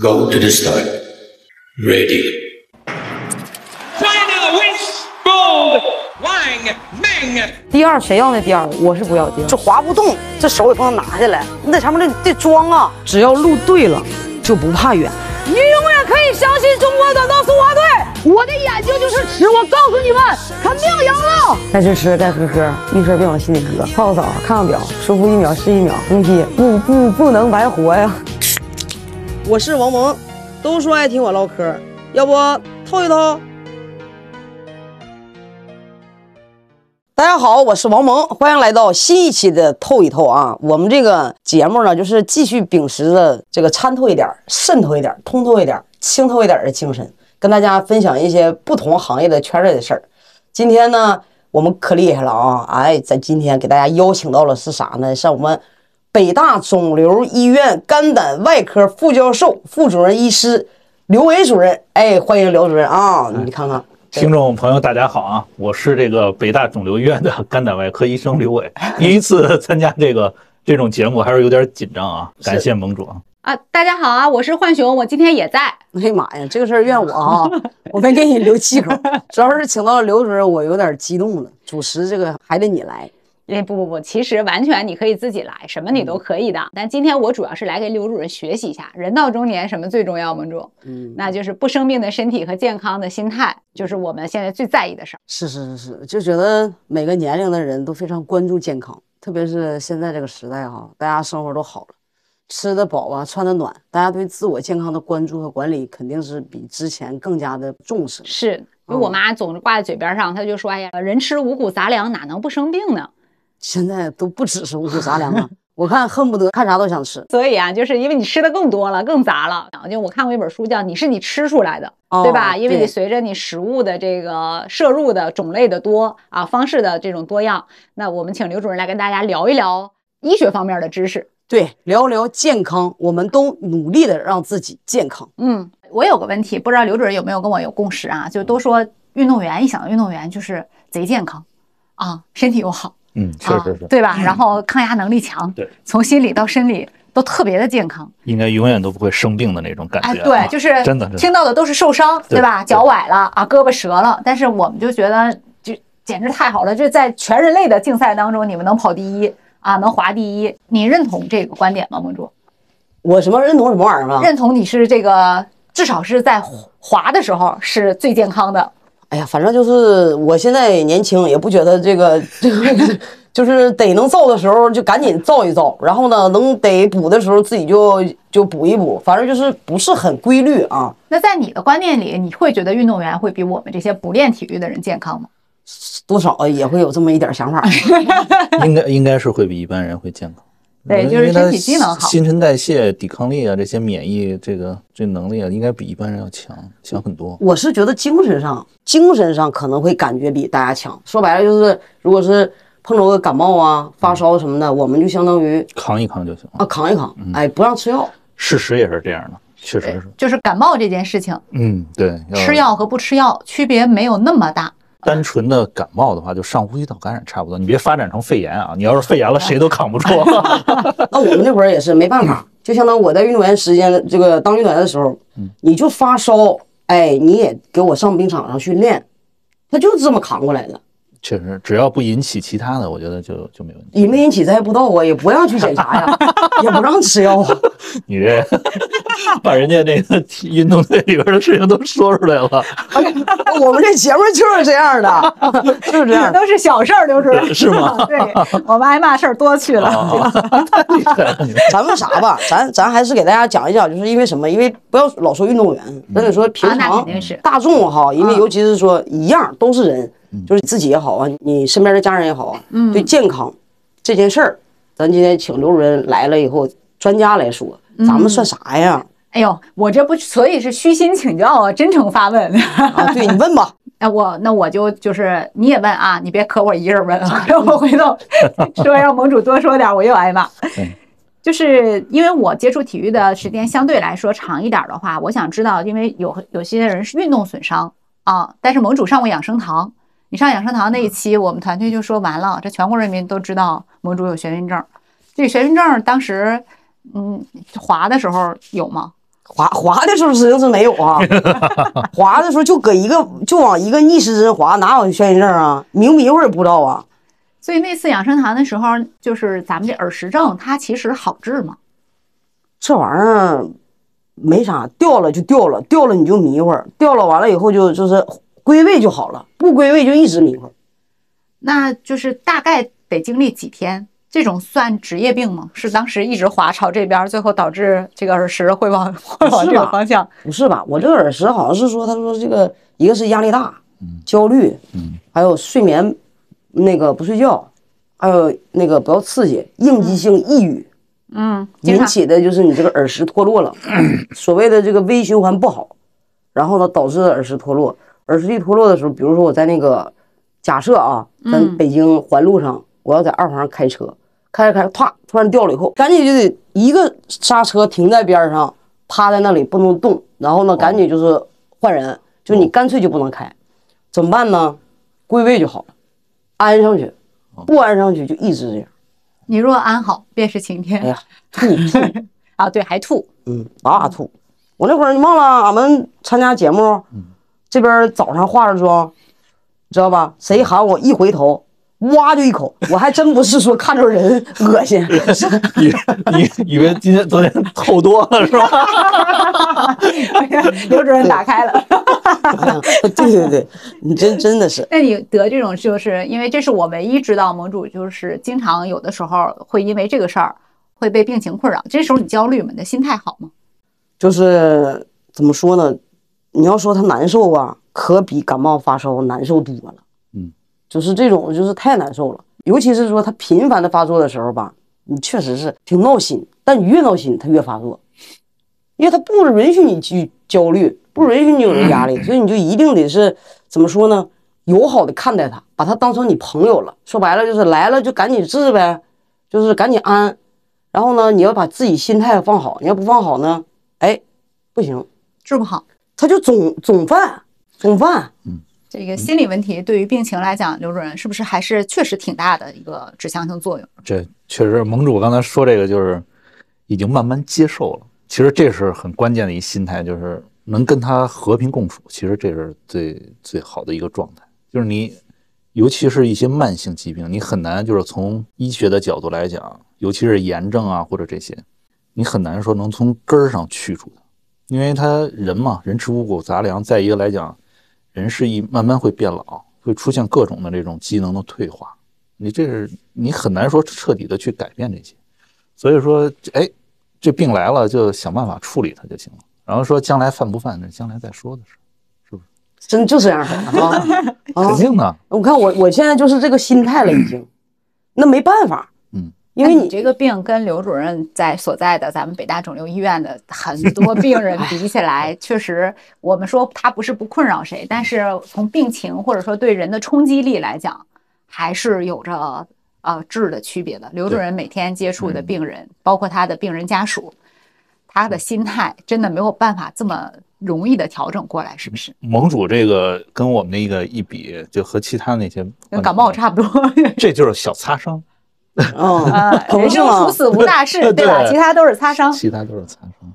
Go to the start. Ready. China wins gold. Wang Meng. 第二谁要那第二？我是不要第二。这滑不动，这手也不能拿下来，你在上面得得装啊！只要路对了，就不怕远。你永远可以相信中国短道速滑队，我的眼睛就是尺，我告诉你们，肯定赢了。该吃吃，该喝喝，遇事别往心里搁。泡个澡，看看表，舒服一秒是一秒，公批不不不能白活呀！我是王蒙，都说爱听我唠嗑，要不透一透？大家好，我是王蒙，欢迎来到新一期的透一透啊！我们这个节目呢，就是继续秉持着这个参透一点、渗透一点、通透一点、清透一点的精神，跟大家分享一些不同行业的圈内的事儿。今天呢，我们可厉害了啊！哎，在今天给大家邀请到了是啥呢？是我们北大肿瘤医院肝胆外科副教授、副主任医师刘伟主任。哎，欢迎刘主任啊！你看看。听众朋友，大家好啊！我是这个北大肿瘤医院的肝胆外科医生刘伟。第一次参加这个这种节目，还是有点紧张啊。感谢盟主啊！啊，大家好啊！我是浣熊，我今天也在。哎呀妈呀，这个事儿怨我啊！我没给你留气口，主要是请到了刘主任，我有点激动了。主持这个还得你来。哎，不不不，其实完全你可以自己来，什么你都可以的。但今天我主要是来给刘主任学习一下，人到中年什么最重要，盟主？嗯，那就是不生病的身体和健康的心态，就是我们现在最在意的事儿。是是是是，就觉得每个年龄的人都非常关注健康，特别是现在这个时代哈，大家生活都好了，吃得饱啊，穿得暖，大家对自我健康的关注和管理肯定是比之前更加的重视。是因为我妈总是挂在嘴边上，她就说：“哎呀，人吃五谷杂粮哪能不生病呢？”现在都不只是五谷杂粮了，我看恨不得看啥都想吃。所以啊，就是因为你吃的更多了，更杂了。就我看过一本书叫《你是你吃出来的》，哦对吧？因为你随着你食物的这个摄入的种类的多啊，方式的这种多样，那我们请刘主任来跟大家聊一聊医学方面的知识。对，聊聊健康，我们都努力的让自己健康。嗯，我有个问题，不知道刘主任有没有跟我有共识啊？就都说运动员一想到运动员就是贼健康啊，身体又好。嗯，确实是啊，，对吧？然后抗压能力强，对，从心理到生理都特别的健康。应该永远都不会生病的那种感哎，觉啊。对，就是真的听到的都是受伤，对对吧？脚崴了啊，胳膊折了，但是我们就觉得就简直太好了，就在全人类的竞赛当中，你们能跑第一啊，能滑第一，你认同这个观点吗，盟主？我什么认同什么玩意儿啊？认同你是这个，至少是在滑的时候是最健康的。哎呀，反正就是我现在年轻，也不觉得这个 这个就是得能造的时候就赶紧造一造，然后呢，能得补的时候自己就就补一补，反正就是不是很规律啊。那在你的观念里，你会觉得运动员会比我们这些不练体育的人健康吗？多少也会有这么一点想法。应该应该是会比一般人会健康。对就是身体机能好新陈代谢、抵抗力啊，这些免疫这个这能力啊，应该比一般人要强强很多。我是觉得精神上，精神上可能会感觉比大家强。说白了就是，如果是碰着个感冒啊、发烧什么的，我们就相当于扛一扛就行了。啊扛一扛，哎，不让吃药。事实也是这样的，确实是。就是感冒这件事情，嗯，对，吃药和不吃药区别没有那么大。单纯的感冒的话，就上呼吸道感染差不多。你别发展成肺炎啊！你要是肺炎了，谁都扛不住。那我们那会儿也是没办法，就相当于我在运动员时间这个当运动员的时候，你就发烧，哎，你也给我上冰场上训练，他就是这么扛过来的。确实，只要不引起其他的，我觉得就就没问题。引没引起咱也不知道啊，也不让去检查呀，也不让吃药啊。你这 把人家那个体运动队里边的事情都说出来了，我们这节目就是这样的，就是这样的。都是小事儿，刘主任是吗？对我们挨骂事儿多去了。咱们啥吧，咱咱还是给大家讲一讲，就是因为什么？因为不要老说运动员，咱得说平常肯定是大众哈，因为嗯尤其是说一样都是人，就是自己也好啊，你身边的家人也好啊，嗯对健康这件事儿，咱今天请刘主任来了以后，专家来说，嗯咱们算啥呀？哎呦，我这不所以是虚心请教啊，真诚发问。啊，对你问吧，哎，我那我就就是你也问啊，你别可我一人问啊，让我回头说让盟主多说点，我又挨骂 嗯。就是因为我接触体育的时间相对来说长一点的话，我想知道，因为有有些人是运动损伤啊，但是盟主上过养生堂，你上养生堂那一期，我们团队就说完了，这全国人民都知道盟主有眩晕症。这个眩晕症当时，嗯，滑的时候有吗？滑滑的时候实际上是没有啊，滑的时候就搁一个就往一个逆时针滑，哪有眩晕症啊？迷不迷糊也不知道啊。所以那次养生堂的时候，就是咱们这耳石症，它其实好治吗？这玩意儿没啥，掉了就掉了，掉了你就迷糊，掉了完了以后就就是归位就好了，不归位就一直迷糊。那就是大概得经历几天？这种算职业病吗？是当时一直滑朝这边，最后导致这个耳石会往会往这个方向？不是吧？我这个耳石好像是说，他说这个一个是压力大、焦虑，嗯，还有睡眠那个不睡觉，还有那个不要刺激，应激性抑郁嗯，引起的就是你这个耳石脱落了，所谓的这个微循环不好，然后呢导致耳石脱落。耳石一脱落的时候，比如说我在那个假设啊，在嗯北京环路上，我要在二环上开车，开着开着，唰，突然掉了以后，赶紧就得一个刹车停在边上，趴在那里不能动，然后呢，赶紧就是换人，就你干脆就不能开，怎么办呢？归位就好了，安上去，不安上去就一直这样。你若安好，便是晴天。哎呀，吐吐，啊，对，还吐。嗯，哇哇吐。我那会儿你忘了，俺们参加节目，这边早上化着妆，知道吧？谁喊我一回头，哇就一口，我还真不是说看着人恶心，以以以为今天昨天透多了是吧？刘主任打开了。对 对对，你真真的是。那你得这种，就是因为这是我唯一知道盟主就是经常有的时候会因为这个事儿会被病情困扰。这时候你焦虑吗？你的心态好吗？就是怎么说呢？你要说他难受啊，可比感冒发烧难受多了。嗯，就是这种，就是太难受了。尤其是说他频繁的发作的时候吧，你确实是挺闹心。但你越闹心，他越发作，因为他不允许你去焦虑，不允许你有这压力，所以你就一定得是怎么说呢？友好的看待他，把他当成你朋友了。说白了就是来了就赶紧治呗，就是赶紧安。然后呢，你要把自己心态放好，你要不放好呢，哎，不行，治不好。他就总总犯总犯。这个心理问题对于病情来讲，刘主任是不是还是确实挺大的一个指向性作用？这确实，盟主刚才说这个就是已经慢慢接受了。其实这是很关键的一心态，就是能跟他和平共处。其实这是最最好的一个状态。就是你，尤其是一些慢性疾病，你很难就是从医学的角度来讲，尤其是炎症啊或者这些，你很难说能从根儿上去除它，因为他人嘛，人吃五谷杂粮。再一个来讲，人是一慢慢会变老，会出现各种的这种机能的退化。你这是你很难说彻底的去改变这些，所以说，哎，这病来了就想办法处理它就行了。然后说将来犯不犯，那将来再说的事。是不是真就这样啊 啊肯！定的，我看我我现在就是这个心态了，已经，那没办法，嗯，因为你你这个病跟刘主任在所在的咱们北大肿瘤医院的很多病人 比起来，确实我们说他不是不困扰谁，但是从病情或者说对人的冲击力来讲，还是有着呃质的区别的。刘主任每天接触的病人，包括他的病人家属，他的心态真的没有办法这么容易的调整过来，是不是？盟主这个跟我们那个一比，就和其他那些跟感冒差不多。这就是小擦伤，嗯，呃 人生殊？死无大事，对吧？其他都是擦伤。其他都是擦伤。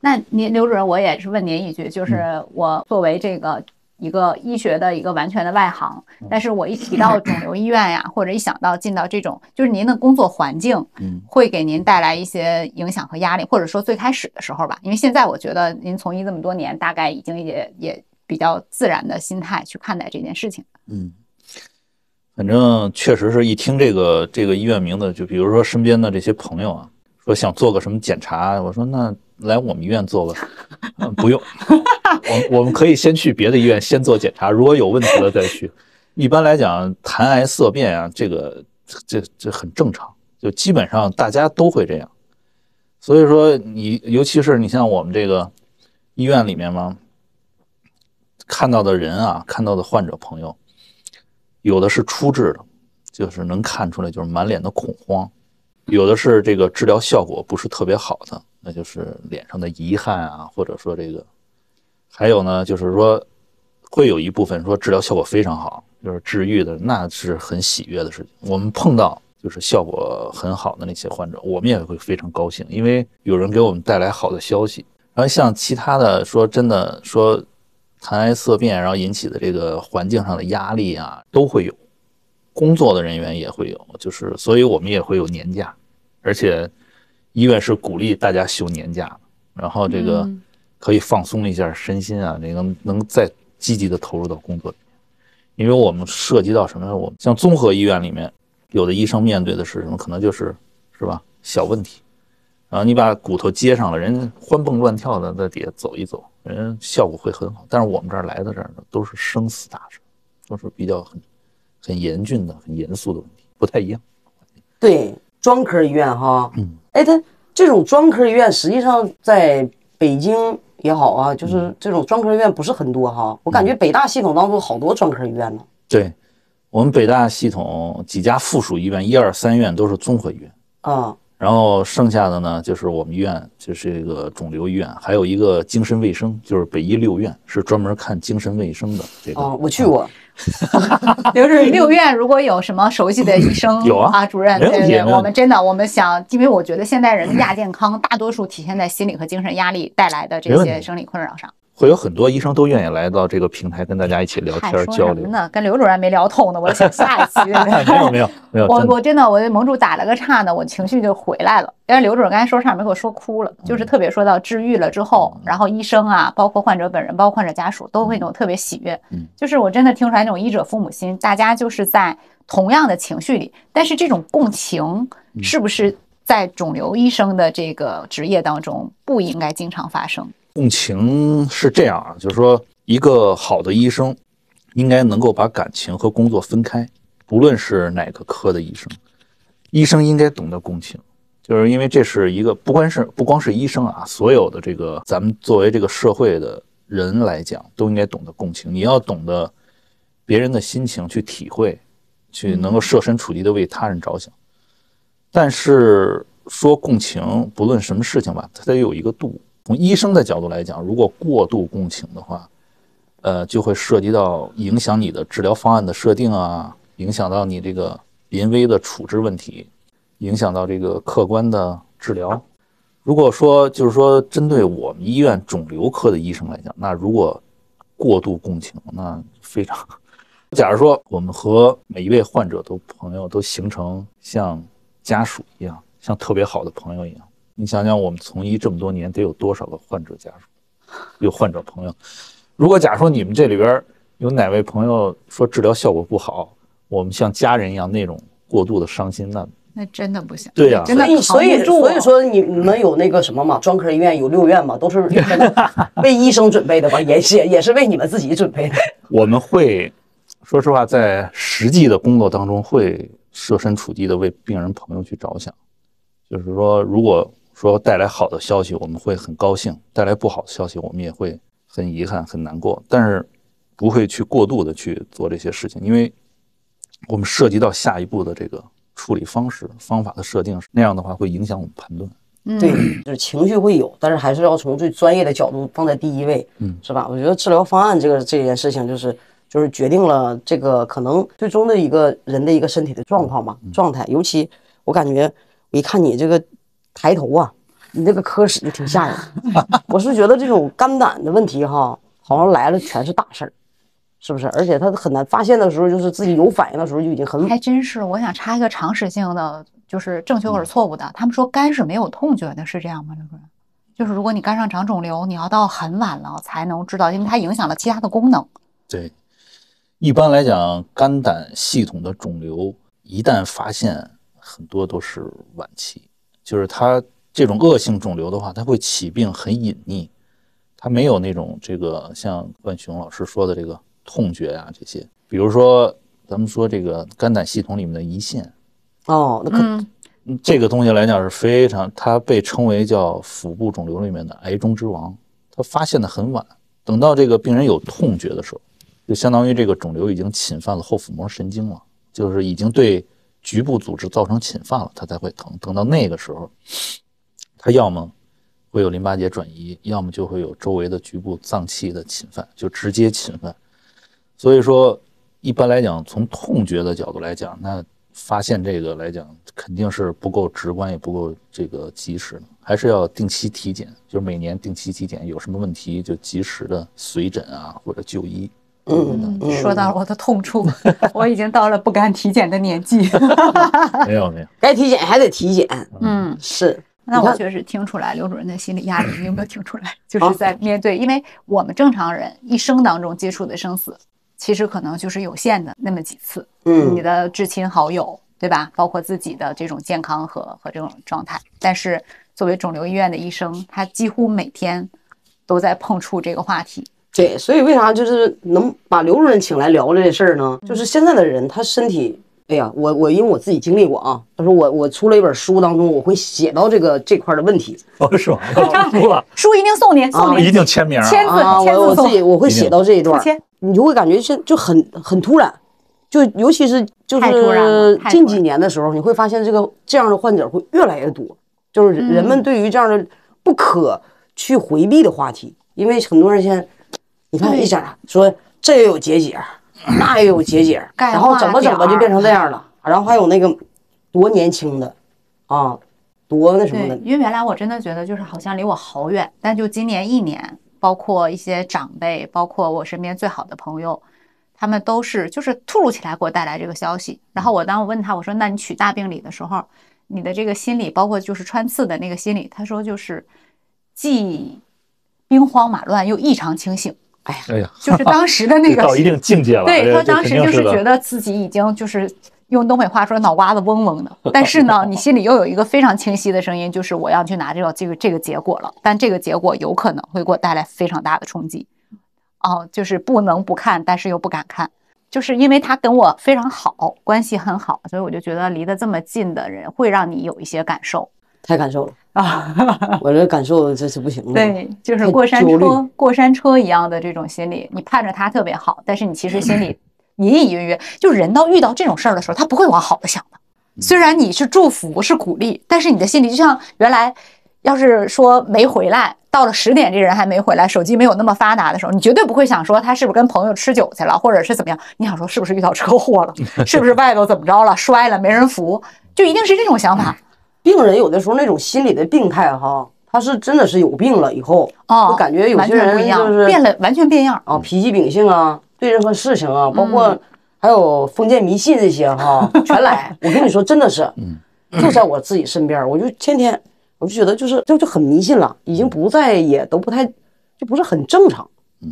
那您刘主任，我也是问您一句，就是我作为这个一个医学的一个完全的外行，但是我一提到肿瘤医院呀，或者一想到进到这种，就是您的工作环境，嗯，会给您带来一些影响和压力，或者说最开始的时候吧，因为现在我觉得您从医这么多年，大概已经也也比较自然的心态去看待这件事情。嗯，反正确实是一听这个这个医院名字，就比如说身边的这些朋友啊，说想做个什么检查，我说那来我们医院做吧，不用，我我们可以先去别的医院先做检查，如果有问题了再去。一般来讲，痰癌色变啊，这个这这很正常，就基本上大家都会这样。所以说你尤其是你像我们这个医院里面嘛，看到的人啊，看到的患者朋友。有的是初治的，就是能看出来就是满脸的恐慌；有的是这个治疗效果不是特别好的，那就是脸上的遗憾啊，或者说这个，还有呢，就是说会有一部分说治疗效果非常好，就是治愈的，那是很喜悦的事情。我们碰到就是效果很好的那些患者，我们也会非常高兴，因为有人给我们带来好的消息。然后像其他的说真的说谈癌色变，然后引起的这个环境上的压力啊，都会有，工作的人员也会有，就是所以我们也会有年假，而且医院是鼓励大家休年假，然后这个嗯可以放松一下身心啊，这个能再积极的投入到工作里面，因为我们涉及到什么呢？我们像综合医院里面，有的医生面对的是什么？可能就是是吧小问题。然后你把骨头接上了，人欢蹦乱跳的在底下走一走，人效果会很好。但是我们这儿来到这儿呢，都是生死大事，都是比较很很严峻的、很严肃的问题，不太一样。对，专科医院哈，嗯，哎，它这种专科医院实际上在北京也好啊，嗯就是这种专科医院不是很多哈。我感觉北大系统当中好多专科医院呢。对我们北大系统几家附属医院，一二三院都是综合医院。啊，然后剩下的呢，就是我们医院，就是这个肿瘤医院，还有一个精神卫生，就是北医六院，是专门看精神卫生的。这个啊，我去过，刘主任，六院如果有什么熟悉的医 生，有啊主任，对对我们真的我们想，因为我觉得现代人的亚健康大多数体现在心理和精神压力带来的这些生理困扰上。会有很多医生都愿意来到这个平台跟大家一起聊天交流。呢？跟刘主任没聊透呢，我想下一期。没有没有没有，我真我真的，我对盟主打了个岔呢，我情绪就回来了。但是刘主任刚才说差点没给我说哭了，就是特别说到治愈了之后，然后医生啊，包括患者本人，包括患者家属，都会那种特别喜悦。嗯，就是我真的听出来那种医者父母心，大家就是在同样的情绪里，但是这种共情是不是在肿瘤医生的这个职业当中不应该经常发生？共情是这样啊，就是说一个好的医生应该能够把感情和工作分开，不论是哪个科的医生，医生应该懂得共情，就是因为这是一个不光是不光是医生啊，所有的这个咱们作为这个社会的人来讲，都应该懂得共情。你要懂得别人的心情去体会，去能够设身处地的为他人着想。但是说共情，不论什么事情吧，它得有一个度。从医生的角度来讲，如果过度共情的话，呃，就会涉及到影响你的治疗方案的设定啊，影响到你这个临危的处置问题，影响到这个客观的治疗。如果说就是说针对我们医院肿瘤科的医生来讲，那如果过度共情，那非常。假如说我们和每一位患者都朋友都形成像家属一样，像特别好的朋友一样。你想想，我们从医这么多年，得有多少个患者家属，有患者朋友？如果假如说你们这里边有哪位朋友说治疗效果不好，我们像家人一样那种过度的伤心，那那真的不行。对呀真的所以所以说你你们有那个什么嘛，专科医院有六院嘛，都是 为医生准备的吧，也是也是为你们自己准备的。我们会说实话，在实际的工作当中会设身处地的为病人朋友去着想，就是说，如果说带来好的消息，我们会很高兴；带来不好的消息，我们也会很遗憾、很难过。但是不会去过度的去做这些事情，因为我们涉及到下一步的这个处理方式、方法的设定，那样的话会影响我们判断。嗯对，就是情绪会有，但是还是要从最专业的角度放在第一位，嗯，是吧？我觉得治疗方案这个这件事情，就是就是决定了这个可能最终的一个人的一个身体的状况嘛，状态。尤其我感觉，我一看你这个抬头啊，你这个科室就挺吓人。我是觉得这种肝胆的问题哈，好像来了全是大事儿，是不是？而且他很难发现的时候，就是自己有反应的时候就已经很还真是，我想插一个常识性的，就是正确或者错误的。他们说肝是没有痛觉的，是这样吗？刘主任？就是如果你肝上长肿瘤，你要到很晚了才能知道，因为它影响了其他的功能。对，一般来讲，肝胆系统的肿瘤一旦发现，很多都是晚期。就是它这种恶性肿瘤的话，它会起病很隐匿，它没有那种这个像万雄老师说的这个痛觉啊这些。比如说，咱们说这个肝胆系统里面的胰腺，哦，那可、嗯，嗯这个东西来讲是非常，它被称为叫腹部肿瘤里面的癌中之王。它发现的很晚，等到这个病人有痛觉的时候，就相当于这个肿瘤已经侵犯了后腹膜神经了，就是已经对局部组织造成侵犯了，它才会疼。等到那个时候，它要么会有淋巴结转移，要么就会有周围的局部脏器的侵犯，就直接侵犯。所以说，一般来讲，从痛觉的角度来讲，那发现这个来讲，肯定是不够直观，也不够这个及时的，还是要定期体检，就是每年定期体检，有什么问题就及时的随诊啊或者就医。嗯，嗯说到了我的痛处，我已经到了不敢体检的年纪。没 有没有，该体检还得体检，嗯，是。那我确实听出来刘主任的心理压力，你有没有听出来？就是在面对，因为我们正常人一生当中接触的生死，其实可能就是有限的那么几次。嗯你的至亲好友，对吧？包括自己的这种健康和和这种状态。但是作为肿瘤医院的医生，他几乎每天都在碰触这个话题。对，所以为啥就是能把刘主任请来聊这事儿呢？就是现在的人他身体，哎呀，我我因为我自己经历过啊，他说我我出了一本书当中，我会写到这个这块儿的问题哦是吗？输了，书一定送您，送您一定签名啊！签字啊，签字我我自己。我会写到这一段你就会感觉现就很很突然，就尤其是就是近几年的时候，你会发现这个这样的患者会越来越多，就是人们对于这样的不可去回避的话题，因为很多人现在你看一讲说这也有结节，那也有结节，钙然后怎么怎么就变成这样了，然后还有那个多年轻的啊，多那什么的，，因为原来我真的觉得就是好像离我好远，但就今年一年，包括一些长辈，包括我身边最好的朋友，他们都是就是突如其来给我带来这个消息。然后我当我问他，我说那你取大病理的时候，你的这个心理，包括就是穿刺的那个心理，他说就是既兵荒马乱又异常清醒，哎呀，就是当时的那个 到一定境界了。对他当时就是觉得自己已经就是用东北话说脑瓜子嗡嗡的，但是呢，你心里又有一个非常清晰的声音，就是我要去拿这个这个这个结果了，但这个结果有可能会给我带来非常大的冲击。哦，就是不能不看，但是又不敢看，就是因为他跟我非常好，关系很好，所以我就觉得离得这么近的人会让你有一些感受太感受了，啊。我这感受这是不行了，对，就是过山车、过山车一样的这种心理，你盼着他特别好，但是你其实心里隐隐约约，就人到遇到这种事儿的时候，他不会往好的想的。虽然你是祝福是鼓励，但是你的心里就像原来，要是说没回来，到了十点这人还没回来，手机没有那么发达的时候，你绝对不会想说他是不是跟朋友吃酒去了，或者是怎么样，你想说是不是遇到车祸了，是不是外头怎么着了，摔了没人扶，就一定是这种想法。病人有的时候那种心理的病态哈，他是真的是有病了以后，哦，我感觉有些人不一样，就是变了，完全变样。啊脾气秉性啊，对任何事情啊，包括嗯还有封建迷信这些哈，全来。我跟你说，真的是，就在我自己身边，我就天天我就觉得就是就就很迷信了，已经不再也都不太就不是很正常。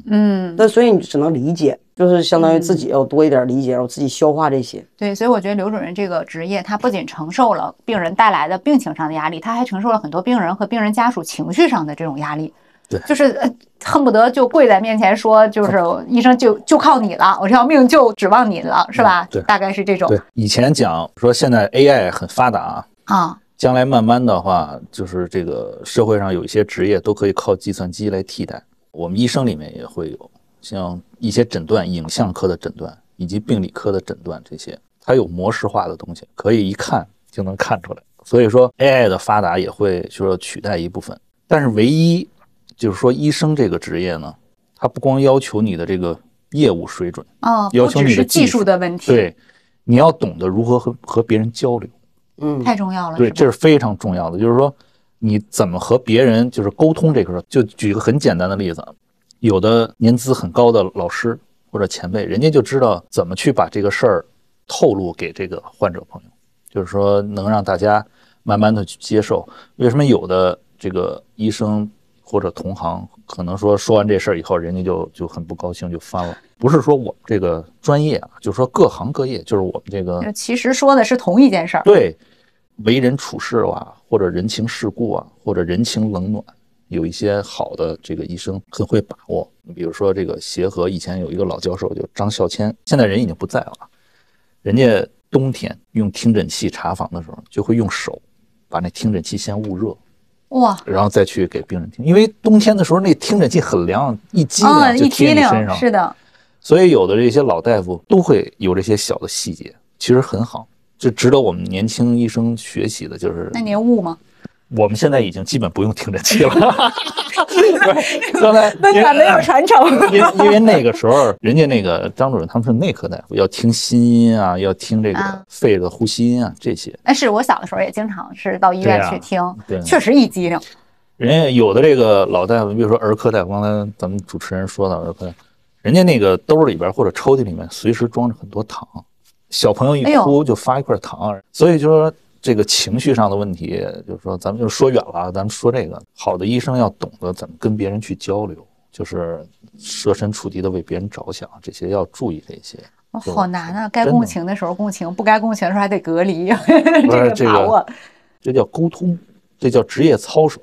嗯，那所以你只能理解，就是相当于自己要多一点理解，然后自己消化这些。对，所以我觉得刘主任这个职业，他不仅承受了病人带来的病情上的压力，他还承受了很多病人和病人家属情绪上的这种压力。对就是呃恨不得就跪在面前说，就是医生就就靠你了，我这条命就指望你了，是吧？嗯对大概是这种对，以前讲说现在 AI 很发达啊，啊，将来慢慢的话，就是这个社会上有一些职业都可以靠计算机来替代。我们医生里面也会有，像一些诊断，影像科的诊断以及病理科的诊断这些，它有模式化的东西，可以一看就能看出来。所以说 AI 的发达也会就说取代一部分，但是唯一就是说医生这个职业呢，它不光要求你的这个业务水准，哦，要求只是技你的技术术的问题，，对，你要懂得如何和和别人交流。嗯，太重要了，对，这是非常重要的，就是说你怎么和别人就是沟通这个事儿。就举个很简单的例子，有的年资很高的老师或者前辈，人家就知道怎么去把这个事儿透露给这个患者朋友，就是说能让大家慢慢的去接受。为什么有的这个医生或者同行可能说说完这事儿以后，人家就就很不高兴就翻了？不是说我们这个专业啊，就是说各行各业，就是我们这个其实说的是同一件事儿，对为人处事啊，或者人情世故啊，或者人情冷暖，有一些好的这个医生很会把握。你比如说这个协和以前有一个老教授，叫张孝谦，现在人已经不在了啊。人家冬天用听诊器查房的时候，就会用手把那听诊器先捂热，哇，然后再去给病人听。因为冬天的时候那听诊器很凉，一激啊，灵就贴你身上。是的，所以有的这些老大夫都会有这些小的细节，其实很好，这值得我们年轻医生学习的。就是那您悟吗？我们现在已经基本不用听诊器了。刚才那咱们有传承。因为因为那个时候，人家那个张主任他们是内科大夫，要听心音啊，要听这啊个肺的呼吸音啊，这些。但是我小的时候也经常是到医院对啊去听，对确实一激灵。人家有的这个老大夫，比如说儿科大夫，刚才咱们主持人说到儿科大夫，人家那个兜里边或者抽屉里面随时装着很多糖，小朋友一哭就发一块糖，所以就说这个情绪上的问题，就是说咱们就说远了啊，咱们说这个，好的医生要懂得怎么跟别人去交流，就是设身处地的为别人着想，这些要注意这些。哦好难啊！该共情的时候共情，不该共情的时候还得隔离，不是这这个个把握。这叫沟通，这叫职业操守。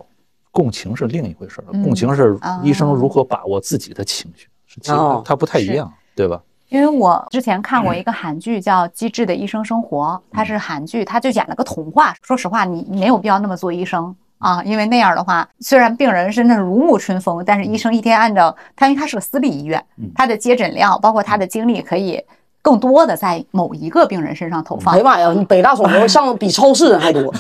共情是另一回事儿，嗯共情是啊医生如何把握自己的情绪，是它不太一是样，对吧？因为我之前看过一个韩剧叫《机智的医生生活》，它是韩剧，它就演了个童话。说实话，你没有必要那么做医生啊，因为那样的话，虽然病人真的如沐春风，但是医生一天按照他，因为他是个私立医院，他的接诊量包括他的精力可以更多的在某一个病人身上投放哎呀。妈呀，你北大肿瘤像比超市人还多，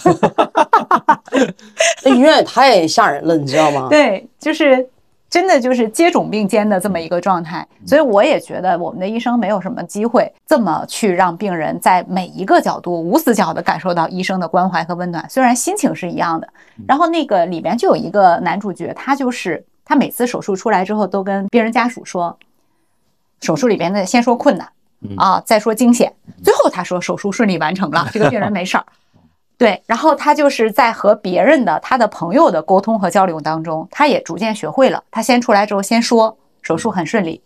那医院也太吓人了，你知道吗？对，就是真的就是接种并肩的这么一个状态，所以我也觉得我们的医生没有什么机会这么去让病人在每一个角度无死角的感受到医生的关怀和温暖，虽然心情是一样的。然后那个里边就有一个男主角，他就是他每次手术出来之后都跟病人家属说，手术里边的先说困难啊，再说惊险，最后他说手术顺利完成了，这个病人没事儿。对，然后他就是在和别人的他的朋友的沟通和交流当中，他也逐渐学会了。他先出来之后先说手术很顺利，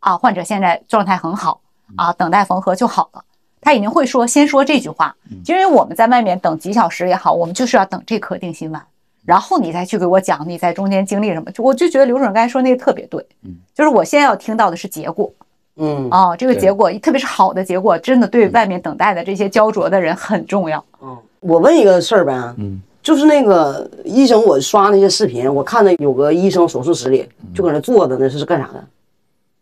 啊，患者现在状态很好，啊，等待缝合就好了。他已经会说先说这句话，因为我们在外面等几小时也好，我们就是要等这颗定心丸，然后你再去给我讲你在中间经历什么。就我就觉得刘主任刚才说那个特别对，就是我先要听到的是结果，嗯哦，这个结果特别是好的结果，真的对外面等待的这些焦灼的人很重要。我问一个事儿呗，嗯，就是那个医生，我刷那些视频，我看到有个医生手术室里就搁那坐着，那是干啥的？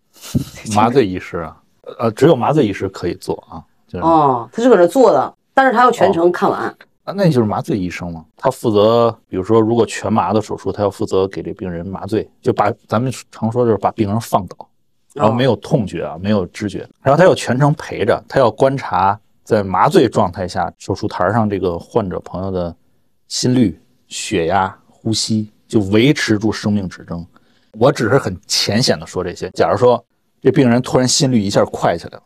麻醉医师啊，呃，只有麻醉医师可以做啊，就是。哦，他就搁那坐着，但是他要全程看完。啊，那就是麻醉医生嘛，他负责，比如说如果全麻的手术，他要负责给这病人麻醉，就把咱们常说就是把病人放倒，然后没有痛觉啊，没有知觉，然后他要全程陪着，他要观察在麻醉状态下手术台上这个患者朋友的心率、血压、呼吸，就维持住生命指征。我只是很浅显的说这些。假如说这病人突然心率一下快起来了。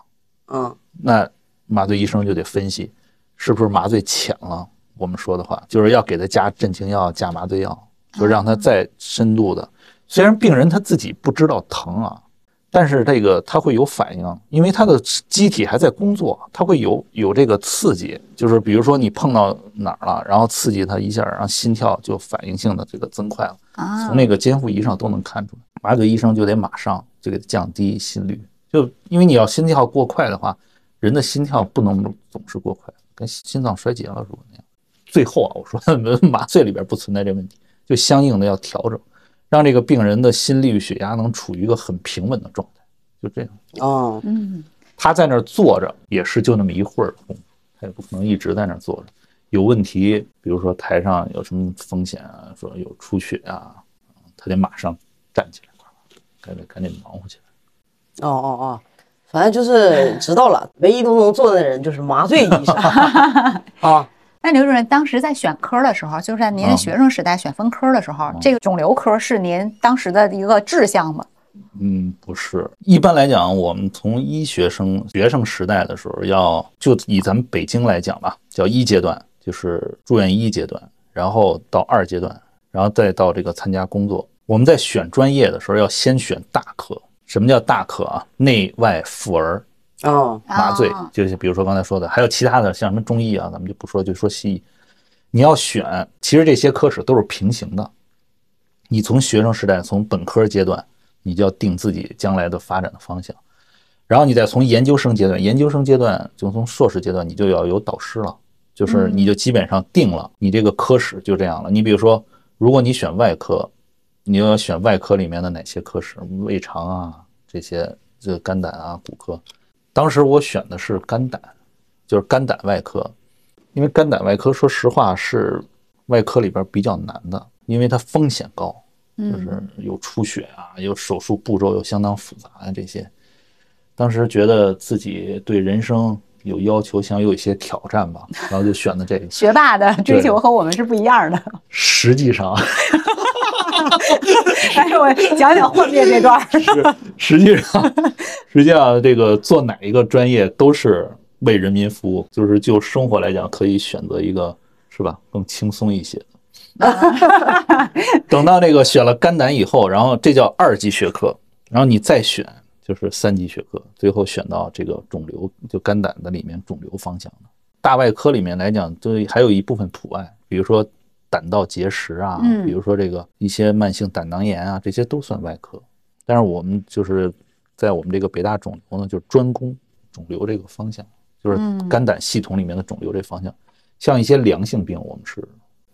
嗯那麻醉医生就得分析是不是麻醉浅了。我们说的话就是要给他加镇静药、加麻醉药，就让他再深度的。虽然病人他自己不知道疼啊，但是这个它会有反应，因为它的机体还在工作，它会有有这个刺激，就是比如说你碰到哪儿了，然后刺激它一下，然后心跳就反应性的这个增快了。啊从那个监护仪上都能看出来。麻醉医生就得马上就给他降低心率，就因为你要心跳过快的话，人的心跳不能总是过快，跟心脏衰竭了如果那样。最后啊，我说 麻醉里边不存在这问题，就相应的要调整，让这个病人的心率、血压能处于一个很平稳的状态，就这样。哦，嗯，他在那儿坐着也是就那么一会儿的功夫，他也不可能一直在那儿坐着。有问题，比如说台上有什么风险啊，说有出血啊，他得马上站起来，赶紧赶紧忙活起来。哦哦哦，反正就是知道了，唯一都能做的人就是麻醉医生 啊。那刘主任当时在选科的时候，就是在您的学生时代选分科的时候，这个肿瘤科是您当时的一个志向吗？嗯，不是。一般来讲，我们从医学生学生时代的时候，要就以咱们北京来讲吧，叫一阶段，就是住院一阶段，然后到二阶段，然后再到这个参加工作。我们在选专业的时候，要先选大科。什么叫大科啊？内外妇儿哦，麻醉啊，就是比如说刚才说的，还有其他的，像什么中医啊，咱们就不说，就说西医。你要选，其实这些科室都是平行的。你从学生时代，从本科阶段，你就要定自己将来的发展的方向，然后你再从研究生阶段，研究生阶段就从硕士阶段，你就要有导师了，就是你就基本上定了，你这个科室就这样了。你比如说，如果你选外科，你要选外科里面的哪些科室，胃肠啊这些，这肝胆啊骨科。当时我选的是肝胆，就是肝胆外科，因为肝胆外科说实话是外科里边比较难的，因为它风险高，就嗯是有出血啊，有手术步骤又相当复杂啊这些。当时觉得自己对人生有要求，想有一些挑战吧，然后就选的这个。学霸的追求和我们是不一样的。实际上，哎，我讲讲幻灭这段儿。是实际上，实际上这个做哪一个专业都是为人民服务，就是就生活来讲，可以选择一个是吧更轻松一些的。等到那个选了肝胆以后，然后这叫二级学科，然后你再选就是三级学科，最后选到这个肿瘤，就肝胆的里面肿瘤方向的。大外科里面来讲，就还有一部分普外，比如说胆道结石啊，嗯比如说这个一些慢性胆囊炎啊，这些都算外科。但是我们就是在我们这个北大肿瘤呢，就是专攻肿瘤这个方向，就是嗯肝胆系统里面的肿瘤这方向。像一些良性病，我们是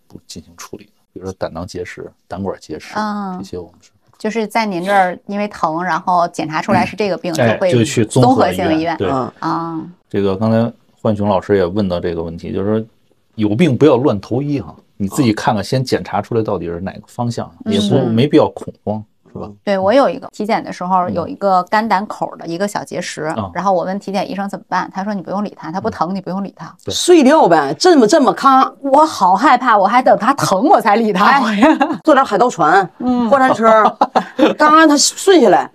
不进行处理的，比如说胆囊结石、胆管结石啊这些，我们是就是在您这儿因为疼，然后检查出来是这个病，哎就会就去综合性医院对，嗯，啊。这个刚才浣熊老师也问到这个问题，就是说有病不要乱投医哈，你自己看看，先检查出来到底是哪个方向，也不没必要恐慌，是吧？对我有一个体检的时候有一个肝胆口的一个小结石啊，然后我问体检医生怎么办，他说你不用理他，他不疼你不用理他。对。碎掉呗，这么这么咔，我好害怕，我还等他疼我才理他。坐点海盗船，嗯，过山车，刚刚他顺下来，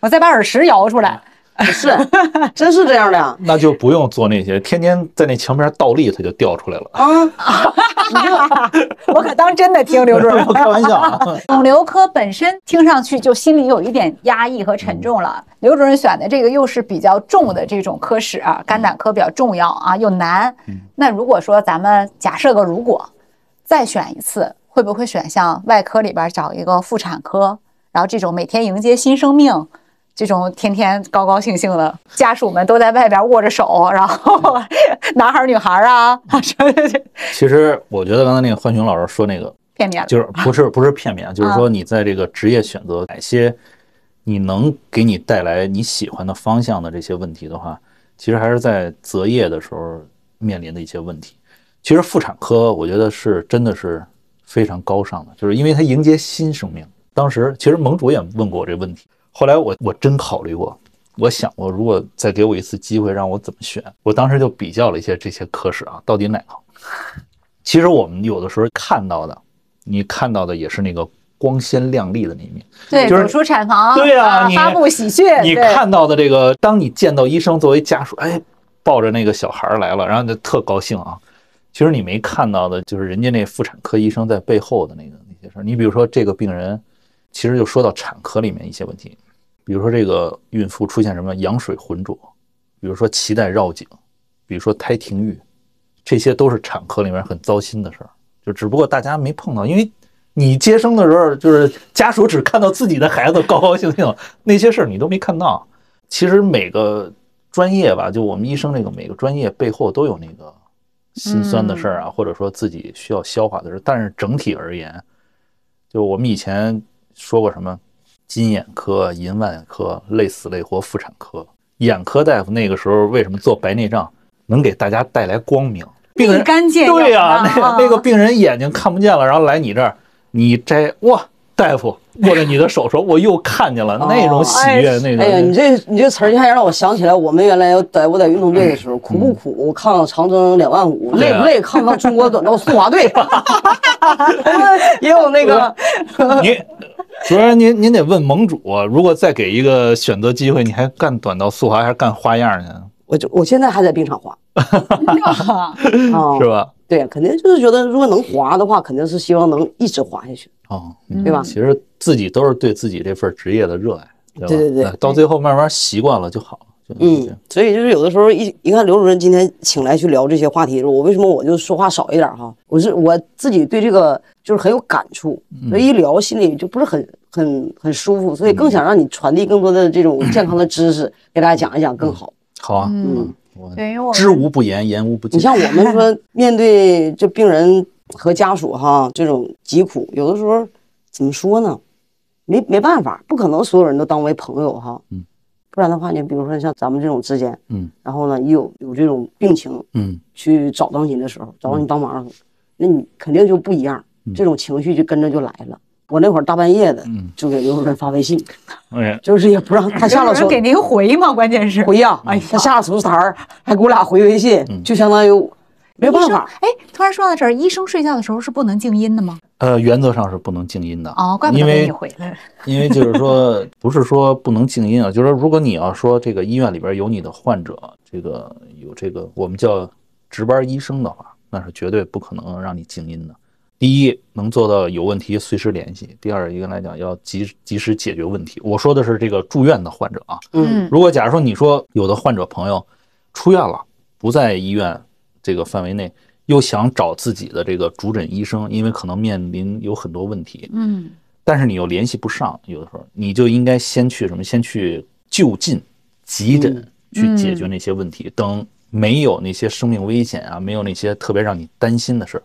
我再把耳石摇出来。是，真是这样的那就不用做那些，天天在那墙边倒立，它就掉出来了。啊！我可当真的听刘主任。不开玩笑啊，肿瘤科本身听上去就心里有一点压抑和沉重了。刘主任选的这个又是比较重的这种科室啊，肝胆科比较重要啊，又难。那如果说咱们假设个如果再选一次，会不会选像外科里边找一个妇产科，然后这种每天迎接新生命？这种天天高高兴兴的家属们都在外边握着手，然后 男孩儿女孩儿啊，什么的其实我觉得刚才那个浣熊老师说那个，片面了。就是不是 不是片面，就是说你在这个职业选择哪些你能给你带来你喜欢的方向的这些问题的话，其实还是在择业的时候面临的一些问题。其实妇产科我觉得是真的是非常高尚的，就是因为它迎接新生命。当时其实盟主也问过我这问题，后来我我真考虑过，我想过如果再给我一次机会让我怎么选，我当时就比较了一些这些科室啊，到底哪个好。其实我们有的时候看到的，你看到的也是那个光鲜亮丽的那一面。对，就是走出产房，对啊你发布喜讯，你看到的这个，当你见到医生作为家属，哎，抱着那个小孩来了，然后就特高兴啊。其实你没看到的，就是人家那妇产科医生在背后的那个那些事儿。你比如说这个病人，其实就说到产科里面一些问题，比如说这个孕妇出现什么羊水浑浊，比如说脐带绕颈，比如说胎停育，这些都是产科里面很糟心的事儿。就只不过大家没碰到，因为你接生的时候，就是家属只看到自己的孩子高高兴兴，那些事儿你都没看到。其实每个专业吧，就我们医生这个每个专业背后都有那个心酸的事儿啊，或者说自己需要消化的事儿。但是整体而言，就我们以前说过什么金眼科、银腕科、累死累活妇产科，眼科大夫那个时候为什么做白内障，能给大家带来光明？病人立竿见对呀、啊那个那个病人眼睛看不见了，然后来你这儿，你摘哇，大夫握着你的手说，我又看见了，那种喜悦，那种。哎呀，你这你这词儿一下让我想起来，我们原来在我在运动队的时候，苦不苦？抗长征两万五，累不累？抗抗中国短道速滑队，也有那个你主要，您您得问盟主啊，如果再给一个选择机会，你还干短道速滑还是干花样呢？我就我现在还在冰场滑啊，是吧？对，肯定就是觉得如果能滑的话，肯定是希望能一直滑下去，哦，对吧？其实自己都是对自己这份职业的热爱，对吧？对对到最后慢慢习惯了就好嗯，所以就是有的时候一一看刘主任今天请来去聊这些话题的时候，我为什么我就说话少一点哈？我是我自己对这个就是很有感触，所以一聊心里就不是很很很舒服，所以更想让你传递更多的这种健康的知识给大家讲一讲更好。好啊，嗯，我对，因为我知无不言，言无不尽。你像我们说 面对这病人和家属哈这种疾苦，有的时候怎么说呢？没没办法，不可能所有人都当为朋友哈。嗯。不然的话，你比如说像咱们这种之间，嗯，然后呢，一有有这种病情，嗯。去找到你的时候，找到你帮忙的时候，那你肯定就不一样，这种情绪就跟着就来了。我那会儿大半夜的嗯。就给刘主任发微信，哎，就是也不让他下了手有人给您回吗？关键是。回呀，哎他下了手术台儿还给我俩回微信，嗯。就相当于没办法。哎，突然说到这儿，医生睡觉的时候是不能静音的吗？呃，原则上是不能静音的。哦，怪不得因为你回来了。因为就是说，不是说不能静音啊，就是说，如果你要说这个医院里边有你的患者，这个有这个我们叫值班医生的话，那是绝对不可能让你静音的。第一，能做到有问题随时联系；第二，一个来讲要及及时解决问题。我说的是这个住院的患者啊，嗯，如果假如说你说有的患者朋友出院了，不在医院这个范围内，又想找自己的这个主诊医生，因为可能面临有很多问题，嗯，但是你又联系不上，有的时候你就应该先去什么？先去就近急诊去解决那些问题。等没有那些生命危险啊，没有那些特别让你担心的事儿，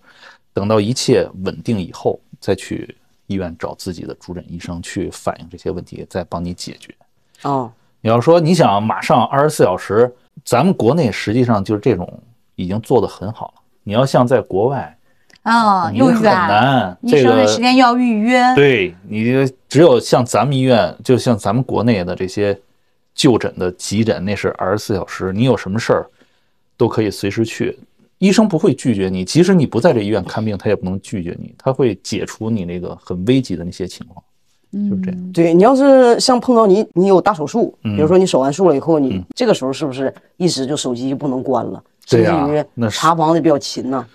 等到一切稳定以后，再去医院找自己的主诊医生去反映这些问题，再帮你解决。哦，你要说你想马上二十四小时，咱们国内实际上就是这种已经做得很好了。你要像在国外，啊，又远，难。医这个生的时间要预约。对你只有像咱们医院，就像咱们国内的这些就诊的急诊，那是二十四小时，你有什么事儿都可以随时去，医生不会拒绝你，即使你不在这医院看病，他也不能拒绝你，他会解除你那个很危急的那些情况，就是这样。对你要是像碰到你，你有大手术，嗯比如说你手完术了以后，你嗯这个时候是不是一直就手机就不能关了？对呀那查房的比较勤呐。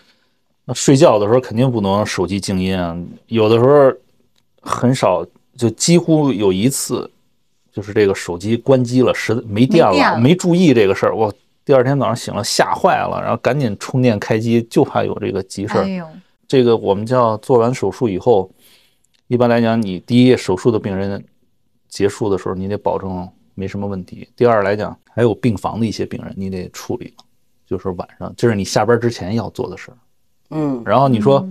那睡觉的时候肯定不能手机静音啊，有的时候很少，就几乎有一次，就是这个手机关机了，实在没电了，没电了没注意这个事儿，我第二天早上醒了吓坏了，然后赶紧充电开机，就怕有这个急事儿。这个我们叫做完手术以后，一般来讲，你第一手术的病人结束的时候，你得保证没什么问题；第二来讲，还有病房的一些病人，你得处理，就是晚上，这是你下班之前要做的事儿。嗯，然后你说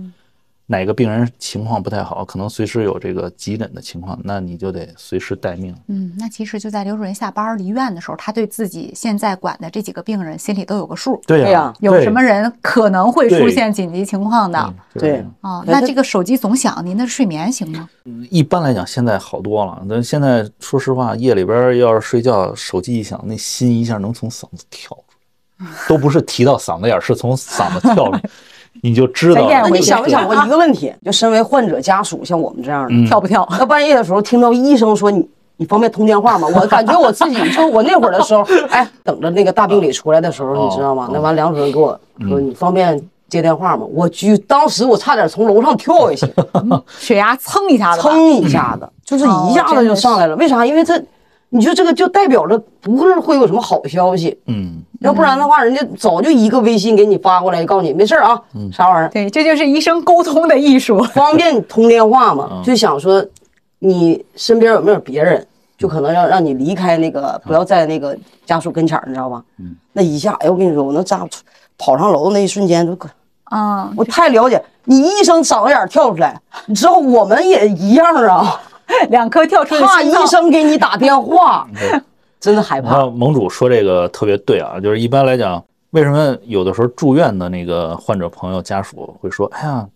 哪个病人情况不太好，可能随时有这个急诊的情况，那你就得随时待命。嗯，那其实就在刘主任下班离院的时候，他对自己现在管的这几个病人心里都有个数，对对呀有什么人可能会出现紧急情况的。对哦，那这个手机总响，您的睡眠行吗？一般来讲现在好多了。但现在说实话，夜里边要是睡觉，手机一响，那心一下能从嗓子跳都不是提到嗓子眼儿，是从嗓子跳出来，你就知道那你想没想过一个问题？就身为患者家属，像我们这样的，嗯跳不跳？到半夜的时候听到医生说你你方便通电话吗？我感觉我自己就我那会儿的时候，哎，等着那个大病理出来的时候，哦你知道吗哦？那完梁主任给我嗯说你方便接电话吗？我就当时我差点从楼上跳下去，血压蹭一下子吧，噌一下子，就是一下子就上来了。为啥？因为这，你说这个就代表着不是会有什么好消息，嗯，要不然的话，人家早就一个微信给你发过来，告诉你没事啊，嗯。啥玩意儿，对，这就是医生沟通的艺术。方便通电话嘛嗯，就想说你身边有没有别人，就可能要让你离开那个，不要在那个家属跟前儿，你知道吧？嗯，那一下，哎，我跟你说，我能咋跑上楼那一瞬间，都可啊，我太了解你医生嗓子眼跳出来，你知道我们也一样啊，两颗跳出来怕医。生给你打电话，真的害怕。看盟主说这个特别对啊，就是一般来讲，为什么有的时候住院的那个患者朋友家属会说，哎呀，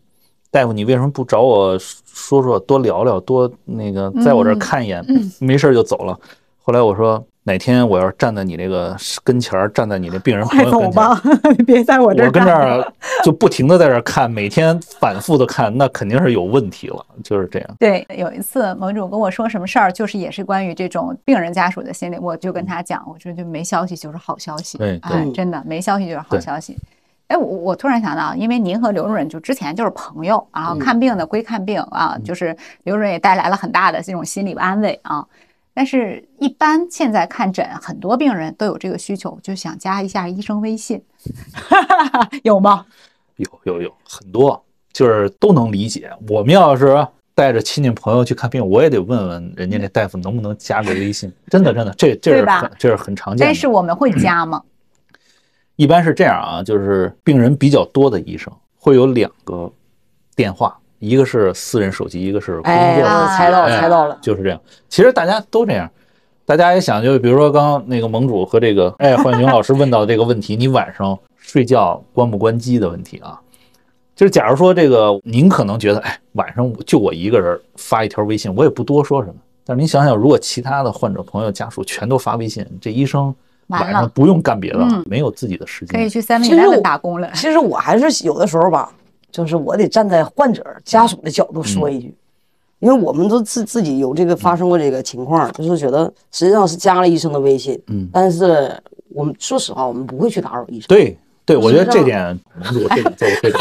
大夫你为什么不找我说说，多聊聊，多那个在我这儿看一眼，没事就走了。后来我说哪天我要是站在你那个跟前儿，站在你那病人 朋友跟前儿，别在我这儿我跟这儿就不停的在这儿看，每天反复的看，那肯定是有问题了，就是这样。对，有一次盟主跟我说什么事儿，就是也是关于这种病人家属的心理，我就跟他讲，我说就没消息就是好消息，对哎，真的没消息就是好消息。哎，我我突然想到，因为您和刘主任就之前就是朋友，然后看病的归看病啊，就是刘主任也带来了很大的这种心理安慰啊。但是，一般现在看诊，很多病人都有这个需求，就想加一下医生微信，有吗？有有有很多，就是都能理解。我们要是带着亲戚朋友去看病，我也得问问人家那大夫能不能加个微信。真的真的，这这是很这是很常见但是。我们会加吗？一般是这样啊，就是病人比较多的医生会有两个电话，一个是私人手机，一个是工哎，作的啊我猜到了，哎猜到了。就是这样。其实大家都这样，大家也想，就比如说刚刚那个盟主和这个哎 焕雄老师问到这个问题，你晚上睡觉关不关机的问题啊，就是假如说这个，您可能觉得，哎，晚上就我一个人发一条微信，我也不多说什么。但是您想想，如果其他的患者朋友家属全都发微信，这医生晚上不用干别的，嗯没有自己的时间。可以去我 Eleven 打工了。其实我还是有的时候吧，就是我得站在患者家属的角度说一句，因为我们都自自己有这个发生过这个情况，就是觉得实际上是加了医生的微信，嗯但是我们说实话，我们不会去打扰医生，对对，我觉得是这点盟主这点做的非常。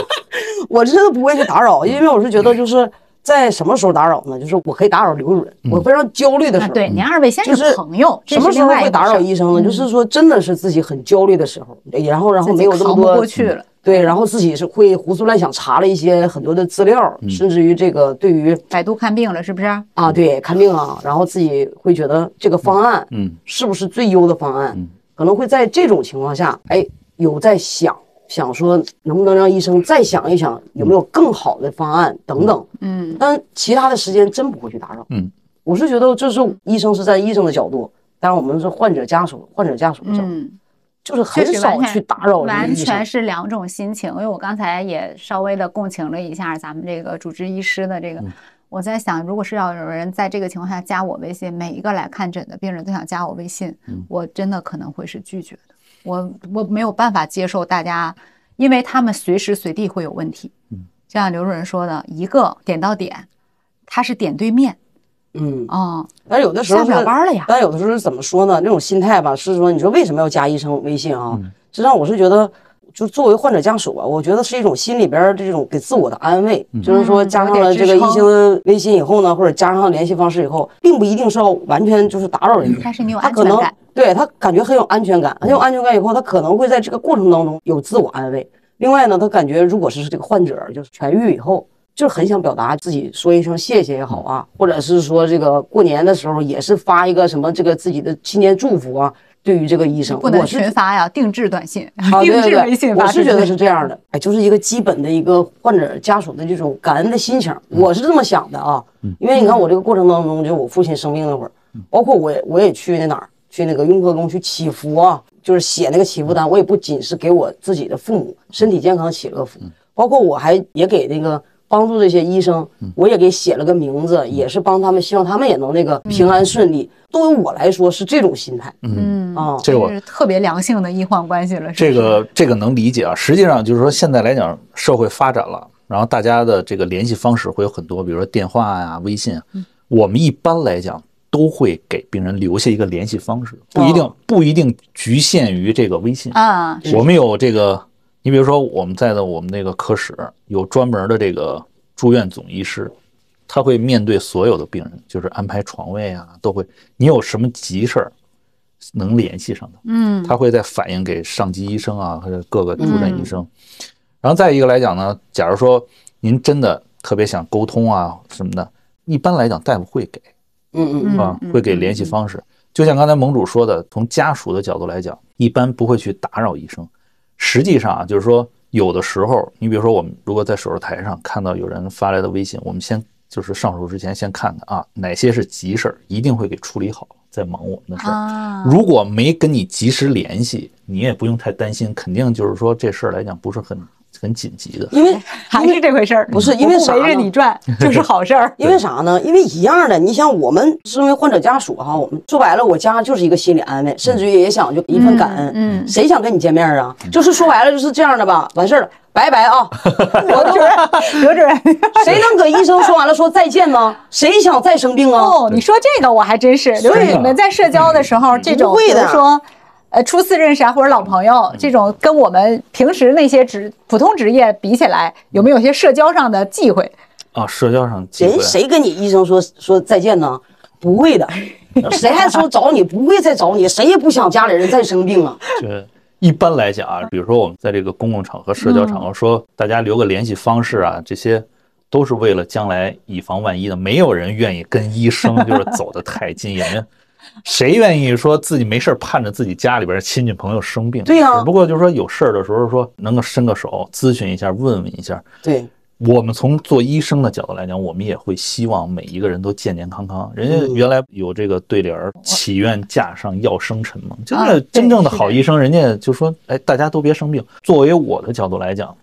我真的不会去打扰，因为我是觉得就是在什么时候打扰呢？就是我可以打扰刘主任，我非常焦虑的时啊，候，对，您二位先就是朋友，这什么时候会打扰医生呢？就是说真的是自己很焦虑的时候，然后然后没有那么多过去了。对，然后自己是会胡思乱想，查了一些很多的资料，甚至于这个对于百度看病了，是不是？啊，对看病啊，然后自己会觉得这个方案嗯。是不是最优的方案，嗯。可能会在这种情况下，哎，有在想想说能不能让医生再想一想有没有更好的方案等等，嗯，但其他的时间真不会去打扰。嗯，我是觉得这是医生是在医生的角度，当然我们是患者家属，患者家属的角度，嗯，就是很少去打扰完全。是两种心情。因为我刚才也稍微的共情了一下咱们这个主治医师的这个，嗯我在想，如果是要有人在这个情况下加我微信，每一个来看诊的病人都想加我微信，嗯我真的可能会是拒绝的。我我没有办法接受大家，因为他们随时随地会有问题。嗯，就像刘主任说的，一个点到点，他是点对面嗯，啊、但是有的时候下不了班了呀。但有的时候是怎么说呢？那种心态吧，是说你说为什么要加医生微信啊？嗯实际上我是觉得，就作为患者家属吧，我觉得是一种心里边这种给自我的安慰，嗯就是说加上了这个医生的微信以后呢，或者加上联系方式以后，并不一定是要完全就是打扰人家，但是你有他可能安全感，对他感觉很有安全感，很有安全感以后，他可能会在这个过程当中有自我安慰。另外呢，他感觉如果是这个患者就是痊愈以后，就是很想表达自己说一声谢谢也好啊，或者是说这个过年的时候也是发一个什么这个自己的新年祝福啊，对于这个医生，不能群发呀，定制短信，啊，定制微信，发我是觉得是这样的，哎，就是一个基本的一个患者家属的这种感恩的心情，我是这么想的啊。因为你看我这个过程当中，就我父亲生病那会儿，包括我也我也去那哪儿，去那个雍和宫去祈福啊，就是写那个祈福单，我也不仅是给我自己的父母身体健康祈了个福，包括我还也给那个。帮助这些医生，我也给写了个名字，也是帮他们，希望他们也能那个平安顺利。对于我来说是这种心态嗯啊。这我是特别良性的医患关系了。是这个这个能理解啊。实际上就是说，现在来讲，社会发展了，然后大家的这个联系方式会有很多，比如说电话呀、微信啊。我们一般来讲都会给病人留下一个联系方式，不一定哦不一定局限于这个微信。啊，我们有这个，你比如说我们在的我们那个科室有专门的这个住院总医师，他会面对所有的病人，就是安排床位啊，都会。你有什么急事儿能联系上他，嗯，他会再反映给上级医生啊，或者各个主任医生。然后再一个来讲呢，假如说您真的特别想沟通啊什么的，一般来讲大夫会给。嗯嗯嗯，会给联系方式。就像刚才盟主说的，从家属的角度来讲，一般不会去打扰医生。实际上啊，就是说有的时候，你比如说我们如果在手术台上看到有人发来的微信，我们先就是上手之前先看看啊，哪些是急事儿，一定会给处理好，再忙我们的事儿。啊，如果没跟你及时联系，你也不用太担心，肯定就是说这事儿来讲不是很很紧急的。因为还是这回事儿，不是因为围着你转就是好事儿。因为啥呢？因为一样的，你想我们身为患者家属哈，我们说白了，我家就是一个心理安慰，甚至于也想就一份感恩。嗯嗯谁想跟你见面啊？就是说白了就是这样的吧，完事儿了，拜拜啊！刘主任刘主任，谁能搁医生说完了说再见吗？谁想再生病啊？哦，你说这个我还真是，刘主任，你们在社交的时候，这种会的如说。呃，初次认识啊，或者老朋友，这种跟我们平时那些职普通职业比起来，有没有一些社交上的忌讳？啊，社交上机人，谁跟你医生说说再见呢？不会的，谁还说找你？不会再找你，谁也不想家里人再生病啊。这一般来讲啊，比如说我们在这个公共场合、社交场合说大家留个联系方式啊，这些都是为了将来以防万一的。没有人愿意跟医生就是走得太近，也没谁愿意说自己没事儿盼着自己家里边亲戚朋友生病。对呀只不过就是说有事儿的时候说能够伸个手咨询一下、问问一下。对，我们从做医生的角度来讲，我们也会希望每一个人都健健康康。人嗯家原来有这个对联儿“祈愿架上药生辰”嘛，就啊是真正的好医生，人家就说：“哎，大家都别生病。”作为我的角度来讲，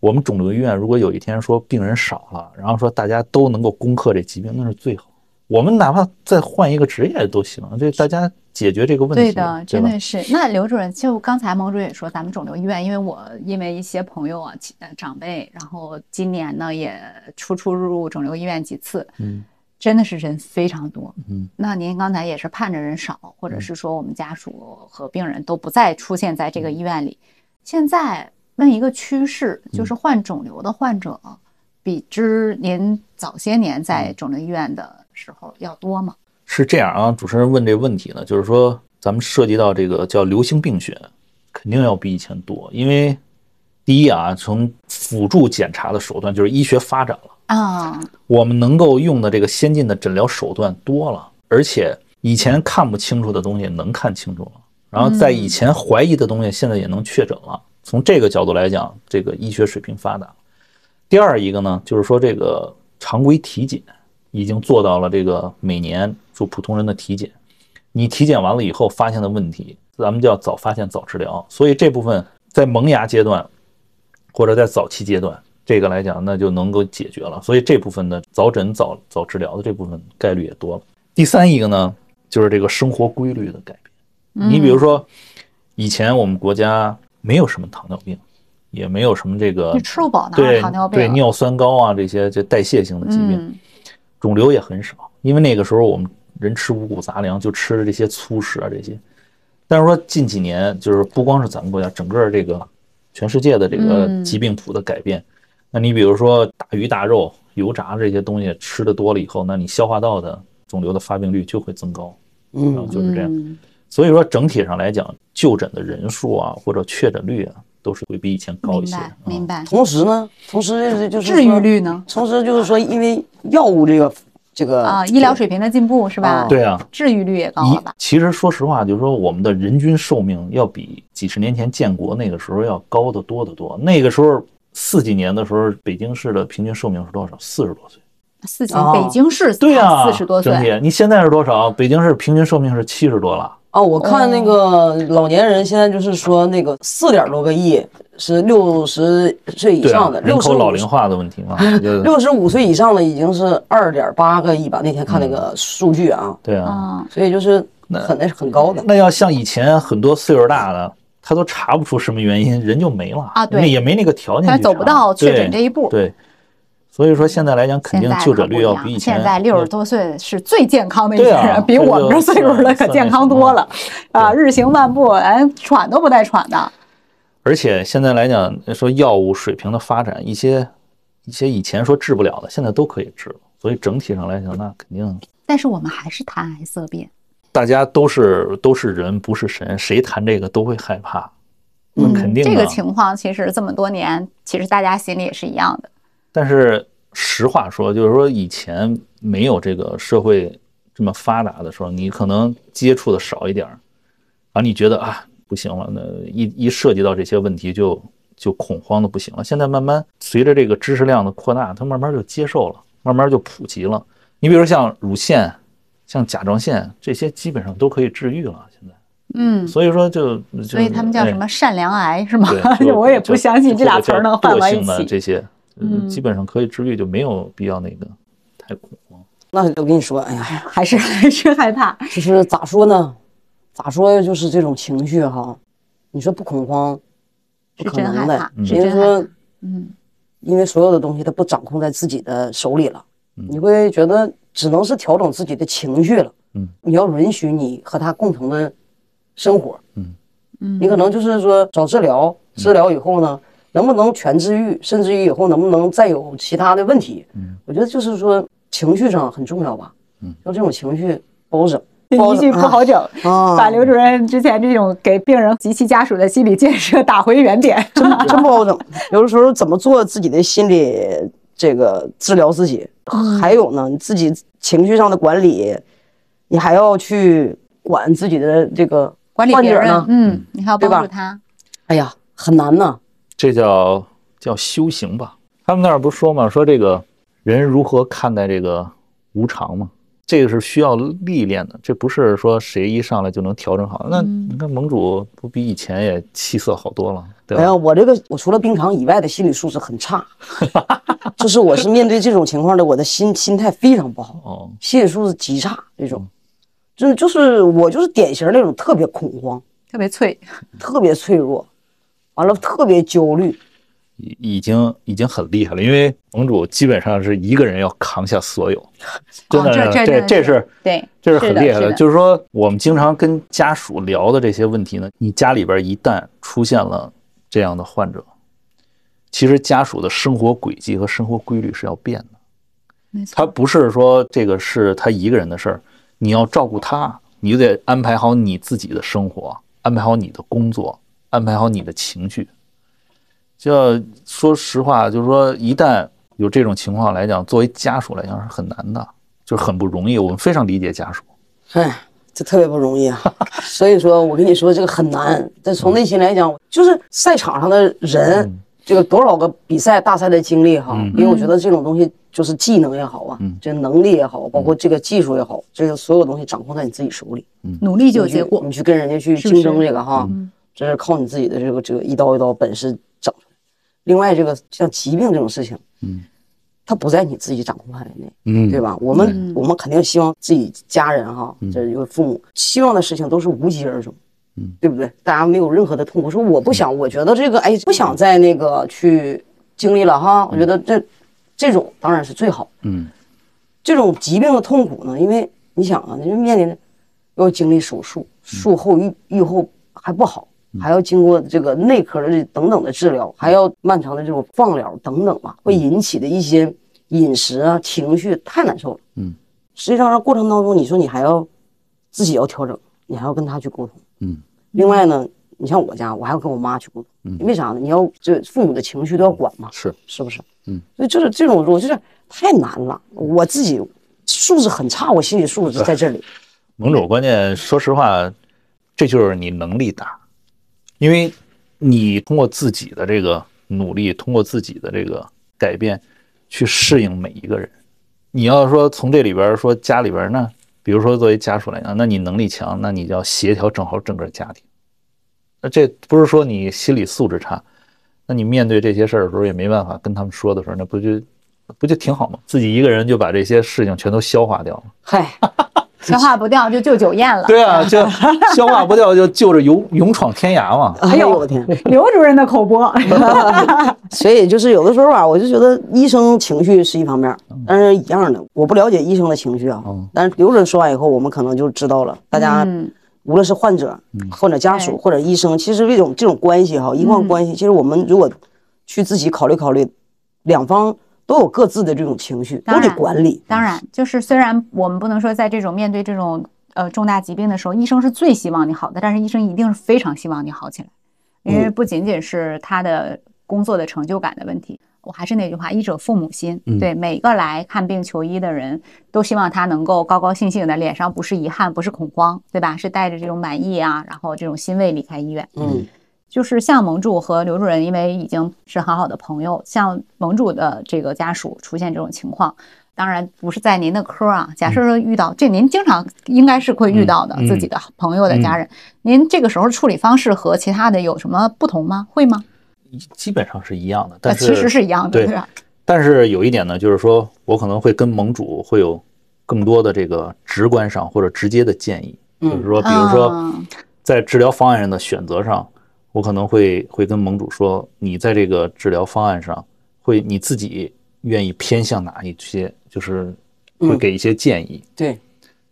我们肿瘤医院如果有一天说病人少了，然后说大家都能够攻克这疾病，那是最好。我们哪怕再换一个职业都行，这大家解决这个问题，对的，真的是。那刘主任，就刚才毛主任也说，咱们肿瘤医院，因为我因为一些朋友啊、呃长辈，然后今年呢也出出入入肿瘤医院几次，嗯，真的是人非常多。嗯，那您刚才也是盼着人少，或者是说我们家属和病人都不再出现在这个医院里。现在问一个趋势，就是患肿瘤的患者比之您早些年在肿瘤医院的时候要多吗？是这样啊，主持人问这个问题呢，就是说咱们涉及到这个叫流行病学，肯定要比以前多，因为第一啊，从辅助检查的手段就是医学发展了，啊，我们能够用的这个先进的诊疗手段多了，而且以前看不清楚的东西能看清楚了，然后在以前怀疑的东西现在也能确诊了。从这个角度来讲，这个医学水平发达了。第二一个呢，就是说这个常规体检已经做到了这个每年做普通人的体检，你体检完了以后发现的问题，咱们叫早发现早治疗。所以这部分在萌芽阶段或者在早期阶段，这个来讲那就能够解决了。所以这部分的早诊早早治疗的这部分概率也多了。第三一个呢，就是这个生活规律的改变。你比如说，以前我们国家没有什么糖尿病，也没有什么这个你吃不饱哪有对糖尿病？对尿酸高啊这些这代谢性的疾病，嗯肿瘤也很少，因为那个时候我们人吃五谷杂粮，就吃的这些粗食啊这些。但是说近几年，就是不光是咱们国家，整个这个全世界的这个嗯疾病谱的改变。那你比如说大鱼大肉、油炸这些东西吃的多了以后，那你消化道的肿瘤的发病率就会增高，然后嗯，就是这样。嗯所以说整体上来讲，就诊的人数啊或者确诊率啊都是会比以前高一些。明白明啊白。同时呢，同时就是就是治愈率呢？同时就是说，因为药物这个这个啊，医疗水平的进步是吧？啊对啊，治愈率也高了吧？其实说实话，就是说我们的人均寿命要比几十年前建国那个时候要高得多得多。那个时候四几年的时候，北京市的平均寿命是多少？四十多岁。四级哦北京市对呀、四十多岁整，体你现在是多少？北京市平均寿命是七十多了。哦，我看那个老年人现在就是说那个四点多个亿是六十岁以上的，，人六十五口老龄化的问题嘛，就是六十五岁以上的已经是二点八个亿吧？那天看那个数据啊，对啊。嗯，所以就是很那是很高的。那要像以前很多岁数大的，他都查不出什么原因，人就没了啊对那也没那个条件去查，他走不到确诊这对一步。对，所以说现在来讲，肯定就诊率要比以前现在六十多岁是最健康的一批对啊人，比我们这岁数的可健康多了啊！日行万步，连，喘都不带喘的。而且现在来讲，说药物水平的发展，一些一些以前说治不了的，现在都可以治了。所以整体上来讲，那肯定但是我们还是谈癌色变，大家都是都是人，不是神，谁谈这个都会害怕。那肯定这个情况其实这么多年，其实大家心里也是一样的。但是实话说，就是说以前没有这个社会这么发达的时候，你可能接触的少一点儿，然后你觉得啊不行了，那一一涉及到这些问题就就恐慌的不行了。现在慢慢随着这个知识量的扩大，它慢慢就接受了，慢慢就普及了。你比如像乳腺、像甲状腺这些，基本上都可以治愈了。现在，嗯，所以说就就所以他们叫哎什么善良癌是吗，？我也不相信这俩词儿能放到一起。这些，呃嗯基本上可以治愈，就没有必要那个太恐慌。那我跟你说，哎呀，还是 还是害怕，就是咋说呢？咋说就是这种情绪哈，你说不恐慌，不可能的真害怕，，是因为真害说怕。嗯，因为所有的东西它不掌控在自己的手里了，嗯你会觉得只能是调整自己的情绪了。嗯，你要允许你和他共同的生活。嗯嗯你可能就是说找治疗，治疗以后呢，能不能全治愈，甚至于以后能不能再有其他的问题？嗯，我觉得就是说情绪上很重要吧。嗯，要这种情绪不好整，好一句不好整，啊，把刘主任之前这种给病人及其家属的心理建设打回原点。真真不好整。有的时候怎么做自己的心理这个治疗自己，还有呢，你自己情绪上的管理，你还要去管自己的这个管理别人患者呢，。嗯，你还要帮助他。哎呀，很难呐。这叫叫修行吧。他们那儿不是说嘛，说这个人如何看待这个无常嘛？这个是需要历练的，这不是说谁一上来就能调整好。那嗯你看盟主不比以前也气色好多了，对哎呀，吧？我这个我除了冰场以外的心理素质很差，就是我是面对这种情况的，我的心心态非常不好，哦，心理素质极差这种，就是就是我就是典型那种特别恐慌、特别脆，特别脆弱，完了特别焦虑，已已经已经很厉害了，因为盟主基本上是一个人要扛下所有，真的，哦这这这这这是对，这是很厉害是的。就是说，我们经常跟家属聊的这些问题呢，你家里边一旦出现了这样的患者，其实家属的生活轨迹和生活规律是要变的。没错，他不是说这个是他一个人的事儿，你要照顾他，你就得安排好你自己的生活，安排好你的工作，安排好你的情绪。就要说实话，就是说，一旦有这种情况来讲，作为家属来讲是很难的，就是很不容易。我们非常理解家属。哎，这特别不容易啊。所以说我跟你说这个很难，但从内心来讲，就是赛场上的人，这个多少个比赛大赛的经历哈，因为我觉得这种东西就是技能也好啊，这能力也好，包括这个技术也好，这个所有东西掌控在你自己手里。努力就有结果你。去跟人家去竞争这个哈，这是靠你自己的这个这个一刀一刀本事整出来。另外，这个像疾病这种事情，嗯，它不在你自己掌控范围内，嗯对吧？我们我们肯定希望自己家人哈，这有父母希望的事情都是无疾而终，嗯，对不对？大家没有任何的痛苦，说我不想，我觉得这个哎不想再那个去经历了哈，我觉得这这种当然是最好。嗯这种疾病的痛苦呢，因为你想啊，你就面临着要经历手术，术后愈愈后还不好，还要经过这个内科的这等等的治疗，还要漫长的这种放疗等等吧，会引起的一些饮食啊、情绪太难受了。嗯，实际上这过程当中，你说你还要自己要调整，你还要跟他去沟通。嗯，另外呢，你像我家，我还要跟我妈去沟通，因为啥呢？你要这父母的情绪都要管嘛。是是不是？嗯，所以就是这种，我就是太难了。我自己素质很差，我心理素质在这里。盟主，关键说实话，这就是你能力大，因为你通过自己的这个努力，通过自己的这个改变，去适应每一个人。你要说从这里边说家里边呢，比如说作为家属来讲，那你能力强，那你就要协调整好整个家庭。那这不是说你心理素质差，那你面对这些事儿的时候也没办法跟他们说的时候，那不就不就挺好吗？自己一个人就把这些事情全都消化掉了。嗨，消化不掉就就酒宴了。对啊，就 消化不掉就就着勇勇闯天涯嘛。哎呦我的天！刘主任的口播，所以就是有的时候吧，我就觉得医生情绪是一方面，但是一样的，我不了解医生的情绪啊。嗯但是刘主任说完以后，我们可能就知道了，大家嗯无论是患者、患者家属或者医生，其实这种这种关系哈，医患关系，其实我们如果去自己考虑考虑，两方都有各自的这种情绪，都得管理。当然，就是虽然我们不能说在这种面对这种呃重大疾病的时候，医生是最希望你好的，但是医生一定是非常希望你好起来，因为不仅仅是他的工作的成就感的问题。我还是那句话，医者父母心。对每个来看病求医的人，都希望他能够高高兴兴的，脸上不是遗憾，不是恐慌，对吧？是带着这种满意啊，然后这种欣慰离开医院。嗯，就是像盟主和刘主任，因为已经是很好的朋友，像盟主的这个家属出现这种情况，当然不是在您的科啊。假设说遇到这，您经常应该是会遇到的嗯自己的朋友的家人，您这个时候处理方式和其他的有什么不同吗？会吗？基本上是一样的，呃，但是其实是一样的，对？但是有一点呢，就是说我可能会跟盟主会有更多的这个直观上或者直接的建议，嗯就是说，比如说嗯在治疗方案上的选择上，我可能会会跟盟主说，你在这个治疗方案上会你自己愿意偏向哪一些，就是会嗯给一些建议。对，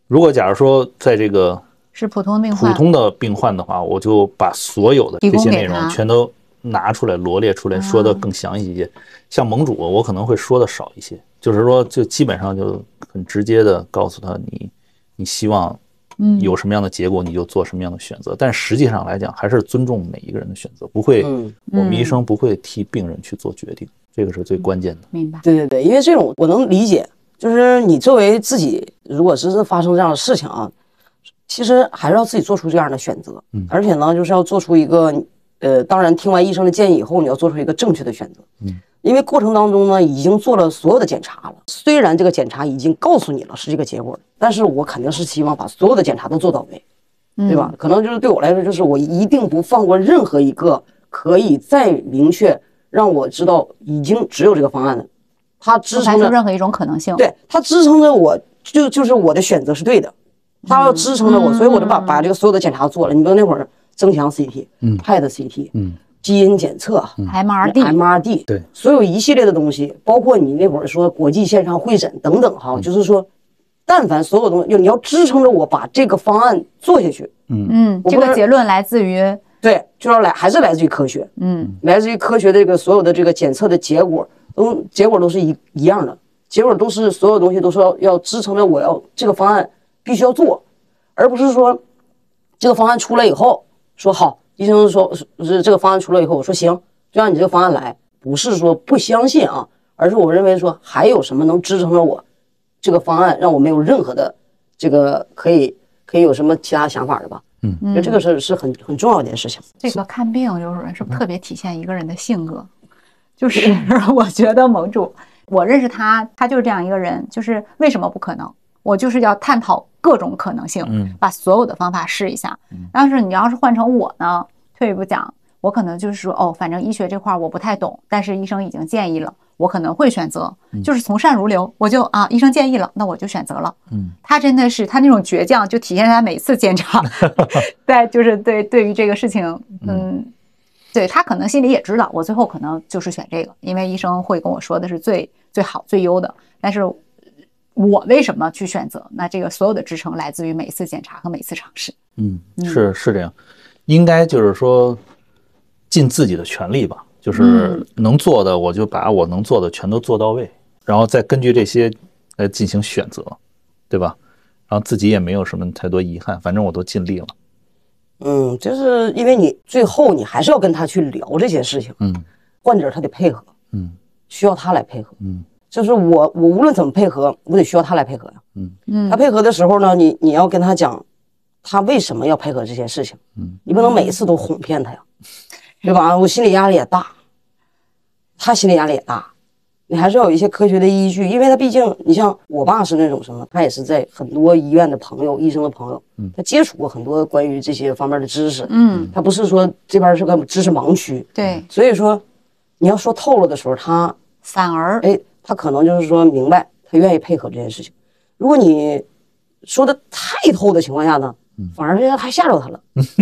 如果假如说在这个是普通病患，普通的病患的话，我就把所有的这些内容全都拿出来罗列出来，说的更详细一些。像盟主，我可能会说的少一些，就是说，就基本上就很直接的告诉他你你希望嗯有什么样的结果，你就做什么样的选择。但实际上来讲，还是尊重每一个人的选择，不会，嗯我们医生不会替病人去做决定，这个是最关键的。明白？对对对，因为这种我能理解，就是你作为自己，如果是发生这样的事情啊，其实还是要自己做出这样的选择，嗯而且呢，就是要做出一个，呃，当然听完医生的建议以后，你要做出一个正确的选择。嗯，因为过程当中呢，已经做了所有的检查了。虽然这个检查已经告诉你了是这个结果，但是我肯定是希望把所有的检查都做到位，对吧？可能就是对我来说，就是我一定不放过任何一个可以再明确让我知道已经只有这个方案的，它支撑着任何一种可能性。对，它支撑着我，就就是我的选择是对的，它要支撑着我，所以我就把把这个所有的检查做了。你比如那会儿增强 CT、嗯 PET CT、嗯基因检测、，MRD，MRD，对。所有一系列的东西，包括你那会儿说国际线上会诊等等哈，就是说，但凡所有东西，就你要支撑着我把这个方案做下去，嗯。嗯，这个结论来自于，对，就要来还是来自于科学，嗯。来自于科学的这个所有的这个检测的结果，都结果都是一一样的，结果都是所有东西都是要要支撑着我要这个方案必须要做，而不是说这个方案出来以后说好，医生说是这个方案出来以后，我说行，就按你这个方案来，不是说不相信啊，而是我认为说还有什么能支撑着我这个方案，让我没有任何的这个可以可以有什么其他想法的吧？嗯就这个是是很很重要的一件事情。这个看病，刘主任是不是特别体现一个人的性格？就是 我觉得盟主，我认识他，他就是这样一个人。就是为什么不可能？我就是要探讨各种可能性，嗯把所有的方法试一下。但是你要是换成我呢，退一步讲，我可能就是说，哦，反正医学这块儿我不太懂，但是医生已经建议了，我可能会选择，就是从善如流，我就啊，医生建议了，那我就选择了。嗯，他真的是他那种倔强，就体现在他每次检查，在就是对对于这个事情，嗯，对他可能心里也知道，我最后可能就是选这个，因为医生会跟我说的是最最好最优的，但是我为什么去选择？那这个所有的支撑来自于每次检查和每次尝试。嗯，是是这样，应该就是说尽自己的全力吧，就是能做的我就把我能做的全都做到位，然后再根据这些来进行选择，对吧？然后自己也没有什么太多遗憾，反正我都尽力了。嗯，就是因为你最后你还是要跟他去聊这些事情，嗯患者他得配合，嗯需要他来配合。嗯就是我我无论怎么配合，我得需要他来配合呀。嗯。嗯。他配合的时候呢，你你要跟他讲，他为什么要配合这件事情，嗯。你不能每一次都哄骗他呀，对吧？我心理压力也大，他心理压力也大，你还是要有一些科学的依据，因为他毕竟，你像我爸是那种什么，他也是在很多医院的朋友、医生的朋友，他接触过很多关于这些方面的知识，嗯，他不是说这边是个知识盲区，对，所以说你要说透了的时候，他反而哎，他可能就是说明白，他愿意配合这件事情。如果你说的太透的情况下呢，反而人家还吓着他了，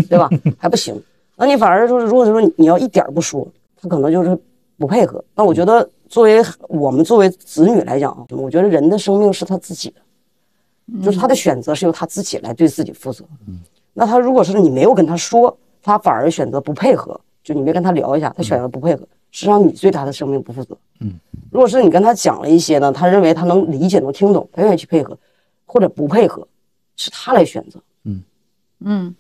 对吧？还不行。那你反而就是，如果说你要一点不说，他可能就是不配合。那我觉得，作为我们作为子女来讲啊，我觉得人的生命是他自己的，就是他的选择是由他自己来对自己负责。那他如果是你没有跟他说，他反而选择不配合，就你没跟他聊一下，他选择不配合，实际上你对他的生命不负责。如果是你跟他讲了一些呢，他认为他能理解、能听懂，他愿意去配合，或者不配合，是他来选择。嗯嗯，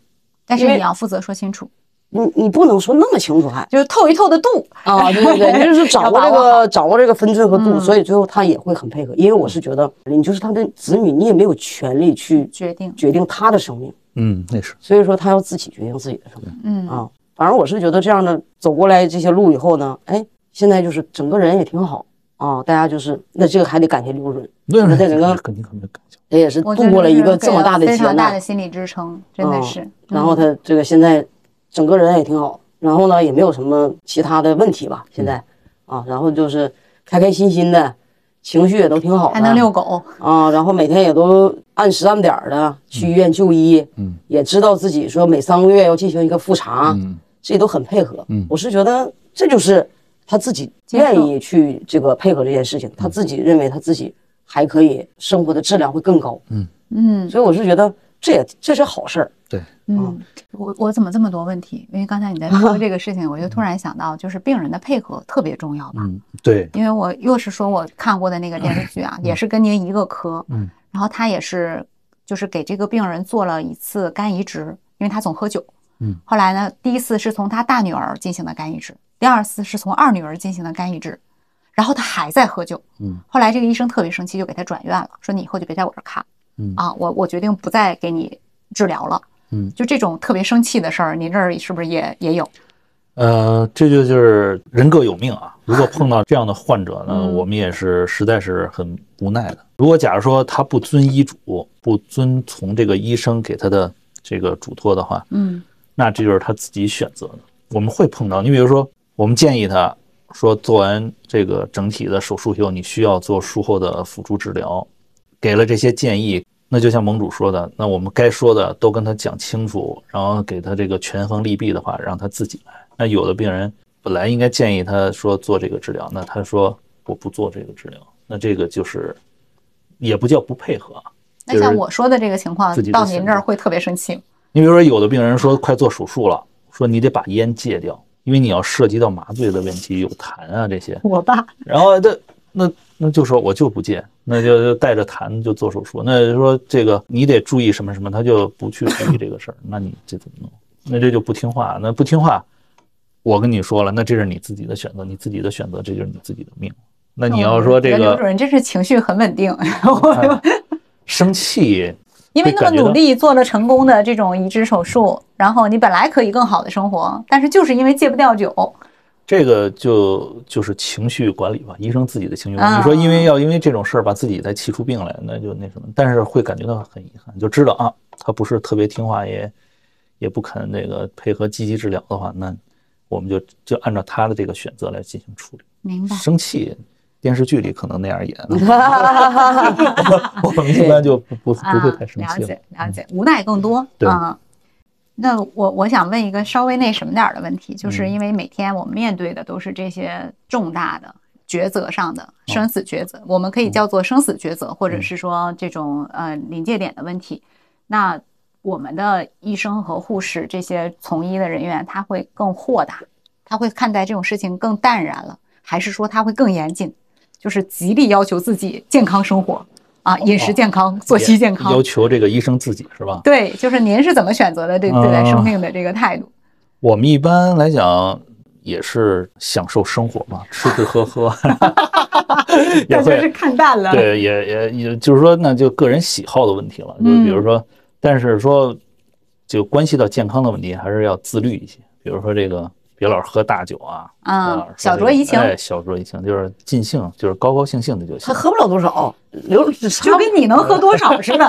但是你要负责说清楚，你你不能说那么清楚还就是透一透的度。啊，对对对，你 就是掌握这个掌握这个分寸和度，所以最后他也会很配合。因为我是觉得你就是他的子女，你也没有权利去决定决定他的生命，嗯，那是所以说他要自己决定自己的生命。嗯啊，反正我是觉得这样的走过来这些路以后呢，哎，现在就是整个人也挺好啊，大家就是那这个还得感谢刘准，对那在整个肯定肯定感谢。他也是度过了一个这么大的劫非常大的难，心理支撑，真的嗯是。然后他这个现在整个人也挺好，然后呢也没有什么其他的问题吧，现在。啊，然后就是开开心心的，情绪也都挺好的，还能遛狗，啊，然后每天也都按时按点儿的去医院就医，嗯，也知道自己说每三个月要进行一个复查，嗯这都很配合。嗯。我是觉得这就是他自己愿意去这个配合这件事情，他自己认为他自己还可以生活的质量会更高，嗯。所以我是觉得这也这是好事儿。对，嗯，我我怎么这么多问题？因为刚才你在说这个事情，我就突然想到，就是病人的配合特别重要吧。嗯，对，因为我又是说我看过的那个电视剧啊，也是跟您一个科，嗯，然后他也是就是给这个病人做了一次肝移植，因为他总喝酒，嗯，后来呢，第一次是从他大女儿进行的肝移植，第二次是从二女儿进行的肝移植，然后他还在喝酒，嗯，后来这个医生特别生气，就给他转院了，说你以后就别在我这儿看，嗯啊，我我决定不再给你治疗了。嗯就这种特别生气的事儿，您这儿是不是也也有？呃，这就就是人各有命啊。如果碰到这样的患者呢，嗯我们也是实在是很无奈的。如果假如说他不遵医嘱，不遵从这个医生给他的这个嘱托的话，嗯那这就是他自己选择的。我们会碰到，你比如说，我们建议他说，做完这个整体的手术以后，你需要做术后的辅助治疗，给了这些建议。那就像盟主说的，那我们该说的都跟他讲清楚，然后给他这个权衡利弊的话，让他自己来。那有的病人本来应该建议他说做这个治疗，那他说我不做这个治疗，那这个就是也不叫不配合啊。那像我说的这个情况到您这儿会特别生气吗？你比如说，有的病人说快做手术了，说你得把烟戒掉，因为你要涉及到麻醉的问题，有痰啊这些。我爸然后这那那就说我就不戒，那就就带着痰就做手术。那就说这个你得注意什么什么，他就不去注意这个事儿，那你这怎么弄？那这就不听话，那不听话，我跟你说了，那这是你自己的选择，你自己的选择，这就是你自己的命。那你要说这个刘主任真是情绪很稳定，哎生气，因为那么努力做了成功的这种移植手术，然后你本来可以更好的生活，但是就是因为戒不掉酒，这个就就是情绪管理吧，医生自己的情绪管理。啊你说因为要因为这种事儿把自己再气出病来，那就那什么，但是会感觉到很遗憾，就知道啊，他不是特别听话，也也不肯那个配合积极治疗的话，那我们就就按照他的这个选择来进行处理。明白？生气，电视剧里可能那样演，我们一般就不不不会太生气、了气了。解了解，无奈更多。对。啊。那我我想问一个稍微那什么点儿的问题，就是嗯。因为每天我们面对的都是这些重大的抉择上的生死抉择，我们可以叫做生死抉择，或者是说这种呃临界点的问题。那我们的医生和护士这些从医的人员，他会更豁达，他会看待这种事情更淡然了，还是说他会更严谨，就是极力要求自己健康生活啊，饮食健康，作息健康，要求这个医生自己是吧？对，就是您是怎么选择的对对待生命的这个态度？我们一般来讲也是享受生活嘛，吃吃喝喝，也那就是看淡了。对，也也也就是说，那就个人喜好的问题了。就比如说，但是说就关系到健康的问题，还是要自律一些。比如说这个，别老喝大酒啊，啊啊，说这个小酌怡情哎，小酌怡情，就是尽兴，就是高高兴兴的就行他。喝不了多少，刘就跟你能喝多少 似的。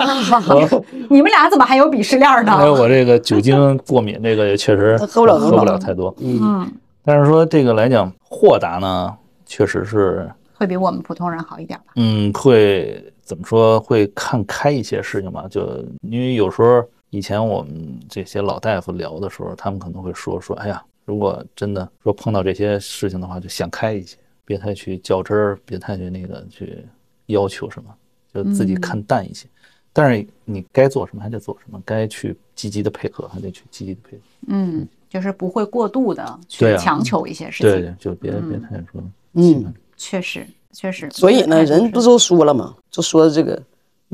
你们俩怎么还有鄙视链呢？因为我这个酒精过敏，这个也确实他喝不了多少喝不了太多。嗯，但是说这个来讲，豁达呢，确实是会比我们普通人好一点吧？嗯，会怎么说？会看开一些事情吧。就因为有时候以前我们这些老大夫聊的时候，他们可能会说说，哎呀，如果真的说碰到这些事情的话，就想开一些，别太去较真儿，别太去那个去要求什么，就自己看淡一些。但是你该做什么还得做什么，该去积极的配合还得去积极的配合。嗯，就是不会过度的去强求一些事情。对对，就别别太说。嗯，确实，确实。所以呢，人不都说了吗？就说这个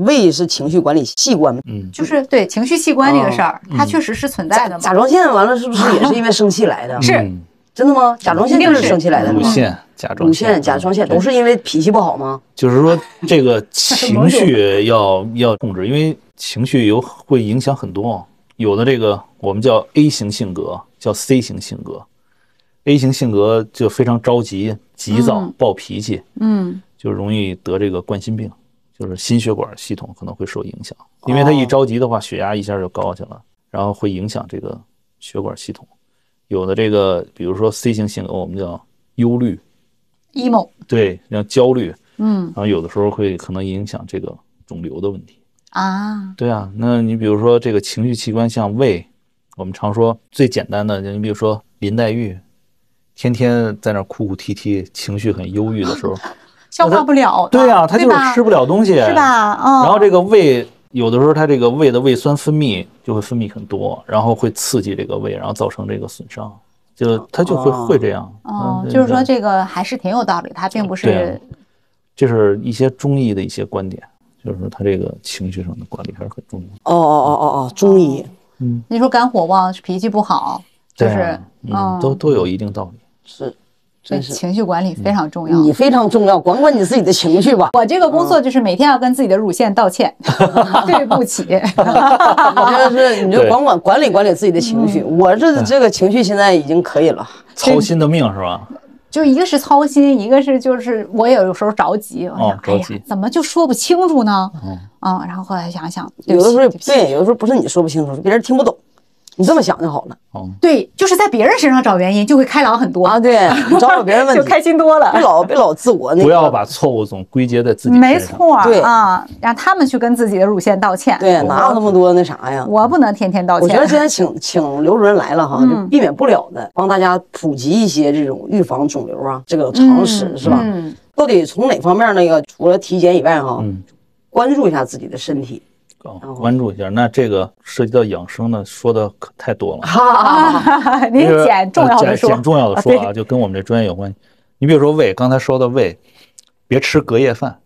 胃是情绪管理器官嘛，嗯，就是对情绪器官这个事儿，它确实是存在的嘛。甲状腺完了是不是也是因为生气来的？是嗯真的吗？甲状腺就是生气来的吗？乳腺、甲状乳腺、甲状腺都是因为脾气不好吗？就是说，这个情绪 要要控制，因为情绪有会影响很多。有的这个我们叫 A 型性格，叫 C 型性格。A 型性格就非常着急、急躁、嗯暴脾气，嗯就容易得这个冠心病，就是心血管系统可能会受影响。因为他一着急的话，血压一下就高去了，然后会影响这个血管系统。有的这个，比如说 C 型性格，我们叫忧虑，，emo，对，像焦虑，嗯然后有的时候会可能影响这个肿瘤的问题。啊，对啊，那你比如说这个情绪器官像胃，我们常说最简单的，你比如说林黛玉，天天在那哭哭啼啼，情绪很忧郁的时候，消化不了。对呀、他就是吃不了东西，是？吧？嗯。然后这个胃有的时候他这个胃的胃酸分泌就会分泌很多，然后会刺激这个胃，然后造成这个损伤，就他就会哦会这样。哦，嗯就是说这个还是挺有道理，他并不是这是一些中医的一些观点，就是说他这个情绪上的管理还是很重要。哦哦哦哦哦，中医嗯你说肝火旺，脾气不好，就是啊嗯，都都有一定道理。是真是情绪管理非常重要。你非常重要，管管你自己的情绪吧。我这个工作就是每天要跟自己的乳腺道歉，对不起。我觉得是，你就管管管理管理自己的情绪。我这这个情绪现在已经可以了。操心的命是吧？就一个是操心，一个是就是我也有时候着急，我想，哦哎呀，怎么就说不清楚呢？嗯嗯，然后后来想想，有的时候对有的时候不是你说不清楚，是别人听不懂。你这么想就好了哦对，就是在别人身上找原因，就会开朗很多啊。对，你找找别人问 就，开心多了别。老别老自我那个。不要把错误总归结在自己没身上。错，对啊，让他们去跟自己的乳腺道歉。对，哪有那么多那啥呀？我不能天天道歉。我觉得今天请请刘主任来了哈，就避免不了的，帮大家普及一些这种预防肿瘤啊这个常识，是吧？嗯，到底从哪方面那个除了体检以外哈，嗯关注一下自己的身体。哦关注一下，那这个涉及到养生呢，说的可太多了。啊，您这个捡重要的说，呃捡捡重要的说啊啊，就跟我们这专业有关系。你比如说胃，刚才说的胃，别吃隔夜饭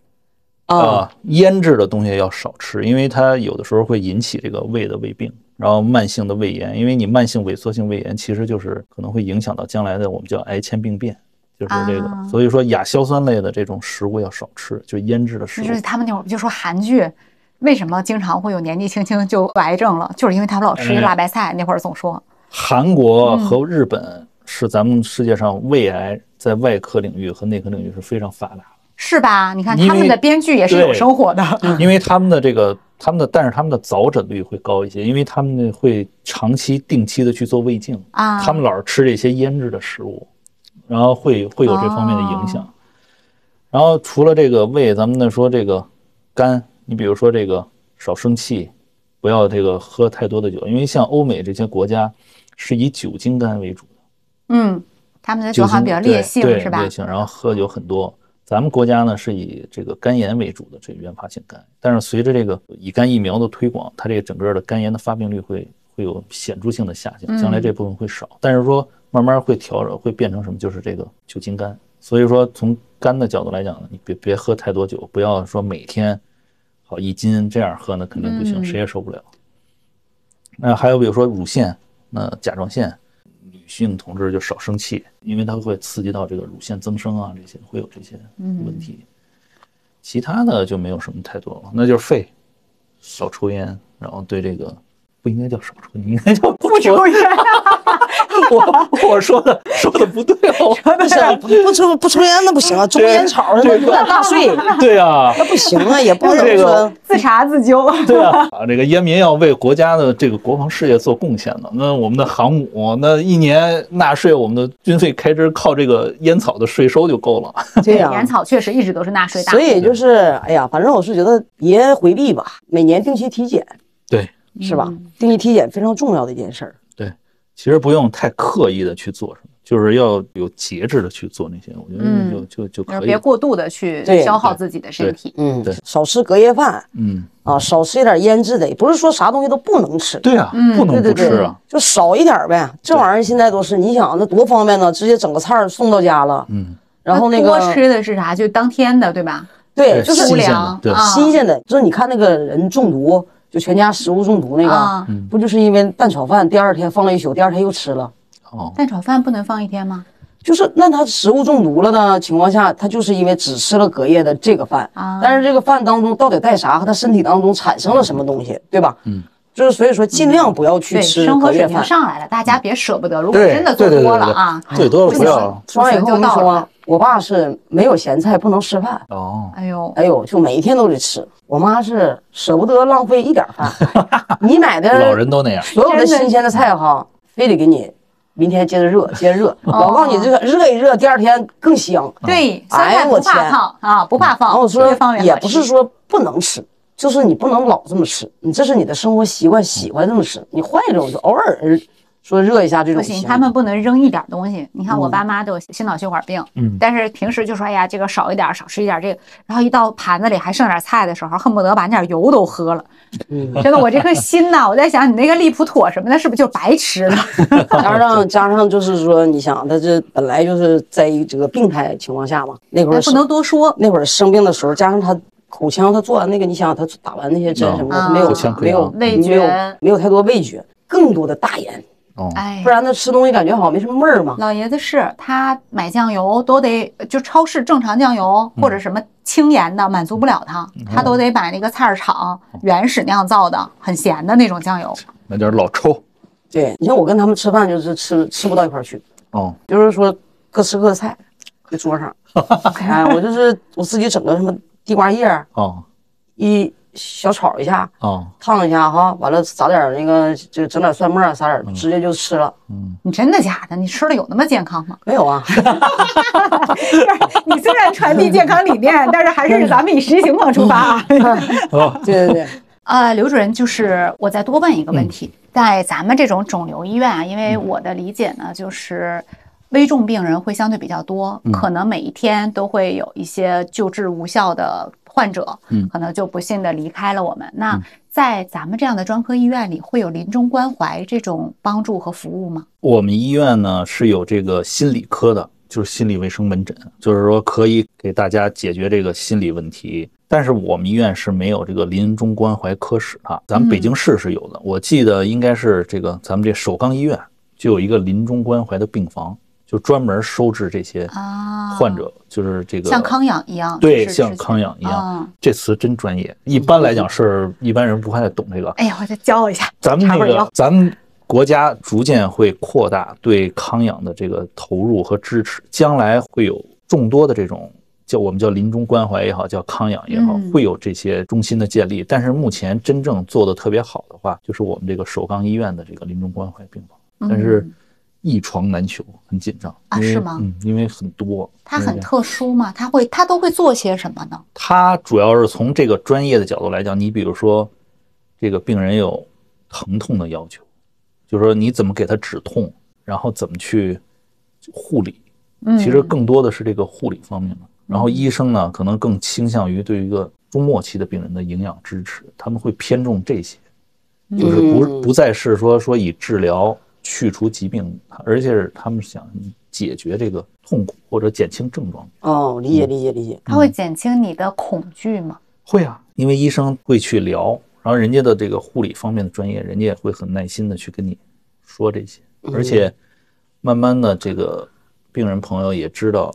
啊，啊，腌制的东西要少吃，因为它有的时候会引起这个胃的胃病，然后慢性的胃炎，因为你慢性萎缩性胃炎其实就是可能会影响到将来的我们叫癌前病变。就是这个，啊所以说亚硝酸类的这种食物要少吃，就腌制的食物。就是他们那会儿就说韩剧。为什么经常会有年纪轻轻就癌症了？就是因为他们老吃哎辣白菜，那会儿总说韩国和日本是咱们世界上胃癌在外科领域和内科领域是非常发达的。是吧？你看他们的编剧也是有生活的，因为他们的这个，他们的，但是他们的早诊率会高一些，因为他们会长期、定期的去做胃镜，啊他们老是吃这些腌制的食物，然后会会有这方面的影响。然后除了这个胃，咱们再说这个肝，你比如说这个少生气，不要这个喝太多的酒，因为像欧美这些国家是以酒精肝为主的。嗯，他们的酒酒精好像比较烈性对是吧烈？性，然后喝酒很多。咱们国家呢是以这个肝炎为主的这个原发性肝，但是随着这个乙肝疫苗的推广，它这个整个的肝炎的发病率会会有显著性的下降，将来这部分会少，但是说慢慢会调整，会变成什么？就是这个酒精肝。所以说从肝的角度来讲呢，你别别喝太多酒，不要说每天好一斤这样喝，那肯定不行，嗯谁也受不了。那还有比如说乳腺，那甲状腺，女性同志就少生气，因为它会刺激到这个乳腺增生啊，这些会有这些问题。其他的就没有什么太多了，那就是肺，少抽烟，然后对这个不应该叫少抽你，应该叫不抽烟。我我说的说的不对哦。不行，不不抽不抽烟那不行啊，中烟草那有点大税，对啊，那不行啊，也 不能说自查自纠。对啊，啊，这个烟民要为国家的这个国防事业做贡献的。那我们的航母，那一年纳税，我们的军费开支靠这个烟草的税收就够了。对呀、烟草确实一直都是纳税大户。所以就是，哎呀，反正我是觉得别回避吧，每年定期体检对是吧？嗯定期体检非常重要的一件事儿。对，其实不用太刻意的去做什么，就是要有节制的去做那些，我觉得嗯就就就就是可以。别过度的去消耗自己的身体。嗯对，少吃隔夜饭嗯，啊，少吃一点腌制的，也不是说啥东西都不能吃。对啊，嗯不能对对对不吃啊。，就少一点呗。这玩意儿现在都是，你想那多方便呢，直接整个菜儿送到家了。嗯，然后那个多吃的是啥？就当天的，对吧？对，就是新鲜的对粮啊新鲜的。就是你看那个人中毒，就全家食物中毒那啊个，不就是因为蛋炒饭第二天放了一宿，第二天又吃了。哦，蛋炒饭不能放一天吗？就是那他食物中毒了的情况下，他就是因为只吃了隔夜的这个饭，啊但是这个饭当中到底带啥和他身体当中产生了什么东西，对吧？嗯，就是所以说尽量不要去对，吃生活水平。上来了，大家别舍不得。如果真的做多了啊，最多了不要吃完以后我说啊，我爸是没有咸菜不能吃饭，哦，哎呦，哎呦，就每一天都得吃。我妈是舍不得浪费一点饭，你买的老人都那样。所有的新鲜的菜哈，非得给你明天接着热，接着热。我告诉你，这个热一热，第二天更香。对，酸哎菜不怕呦我天烫啊，不怕然放，后我说也不是说不能吃，就是你不能老这么吃，你这是你的生活习惯，喜欢这么吃。你换一种，就偶尔说热一下这种不行，他们不能扔一点东西。你看我嗯爸妈都有心脑血管病，嗯但是平时就说哎呀，这个少一点，少吃一点这个，然后一到盘子里还剩点菜的时候，恨不得把那点油都喝了。嗯真的，我这颗心呐，我在想，你那个利普妥什么的，是不是就白吃了？加上加上就是说，你想他这本来就是在一这个病态情况下嘛，那会儿不能多说。那会儿生病的时候，加上他口腔，他做完那个，你想想他打完那些针什么的，没有没有味没有觉没有太多味觉，更多的大盐，哦，哎。不，然他吃东西感觉好像没什么味儿嘛。老爷子是他买酱油都得就超市正常酱油或者什么轻盐的满足不了他，他都得买那个菜市场原始酿造的很咸的那种酱油。买点老抽。对你像我跟他们吃饭，就是吃吃不到一块儿去，哦，就是说各吃各的菜，搁桌上。哎，我就是我自己整个什么地瓜叶儿哦，一小炒一下，哦，烫一下哈，完了撒点儿那个就整点蒜末，撒点直接就吃了。嗯你真的假的？你吃的有那么健康吗？没有啊，你虽然传递健康理念，但是还是咱们以实际情况出发啊。对对对，呃，刘主任，就是我再多问一个问题，在咱们这种肿瘤医院啊，因为我的理解呢，就是危重病人会相对比较多，可能每一天都会有一些救治无效的患者，嗯可能就不幸的离开了我们。那在咱们这样的专科医院里，会有临终关怀这种帮助和服务吗？我们医院呢是有这个心理科的，就是心理卫生门诊，就是说可以给大家解决这个心理问题。但是我们医院是没有这个临终关怀科室的，咱们北京市是有的。我记得应该是这个咱们这首钢医院就有一个临终关怀的病房，就专门收治这些啊患者，就是这个像康养一样，对，像康养一样嗯。这词真专业，一般来讲是一般人不太懂这个。哎呀，我再教我一下。咱们那个咱们国家逐渐会扩大对康养的这个投入和支持，将来会有众多的这种叫我们叫临终关怀也好，叫康养也好嗯，会有这些中心的建立。但是目前真正做的特别好的话，就是我们这个首钢医院的这个临终关怀病房，但是嗯一床难求，很紧张啊是吗嗯，因为很多，他很特殊吗？他会，他都会做些什么呢？他主要是从这个专业的角度来讲，你比如说，这个病人有疼痛的要求，就是说你怎么给他止痛，然后怎么去护理，嗯，其实更多的是这个护理方面的。然后医生呢，可能更倾向于对于一个中末期的病人的营养支持，他们会偏重这些，就是不嗯不再是说说以治疗去除疾病，而且是他们想解决这个痛苦或者减轻症状。哦，理解理解理解。他会减轻你的恐惧吗？会啊，因为医生会去聊，然后人家的这个护理方面的专业，人家也会很耐心的去跟你说这些，而且慢慢的这个病人朋友也知道，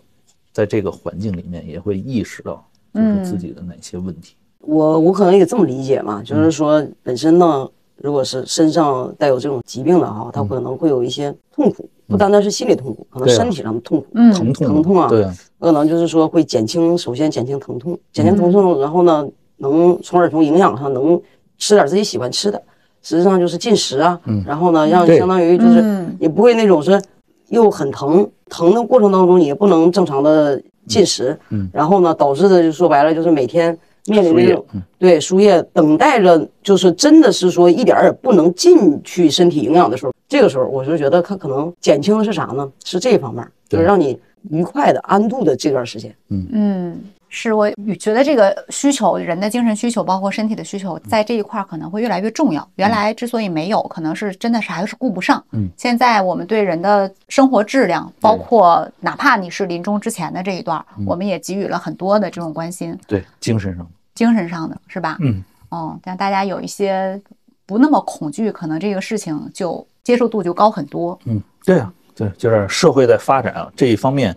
在这个环境里面也会意识到就是自己的哪些问题。我我可能也这么理解嘛，就是说本身呢，如果是身上带有这种疾病的哈，他可能会有一些痛苦，不单单是心理痛苦，可能身体上的痛苦，嗯。疼痛，疼痛啊对啊，可能就是说会减轻，首先减轻疼痛，减轻疼痛，然后呢，能从而从营养上能吃点自己喜欢吃的，实际上就是进食啊，然后呢，让相当于就是嗯。也不会那种是又很疼，疼的过程当中也不能正常的进食，嗯。然后呢，导致的就说白了就是每天面临输液这种对输液，等待着就是真的是说一点儿也不能进去身体营养的时候，这个时候我就觉得它可能减轻的是啥呢？是这方面，就是让你愉快的安度的这段时间。嗯，是我觉得这个需求，人的精神需求，包括身体的需求，在这一块儿可能会越来越重要。原来之所以没有，可能是真的是还是顾不上。嗯，现在我们对人的生活质量，包括哪怕你是临终之前的这一段，我们也给予了很多的这种关心，对，精神上，精神上的是吧？嗯，哦，让大家有一些不那么恐惧，可能这个事情就接受度就高很多。嗯，对啊，对，就是社会在发展啊，这一方面，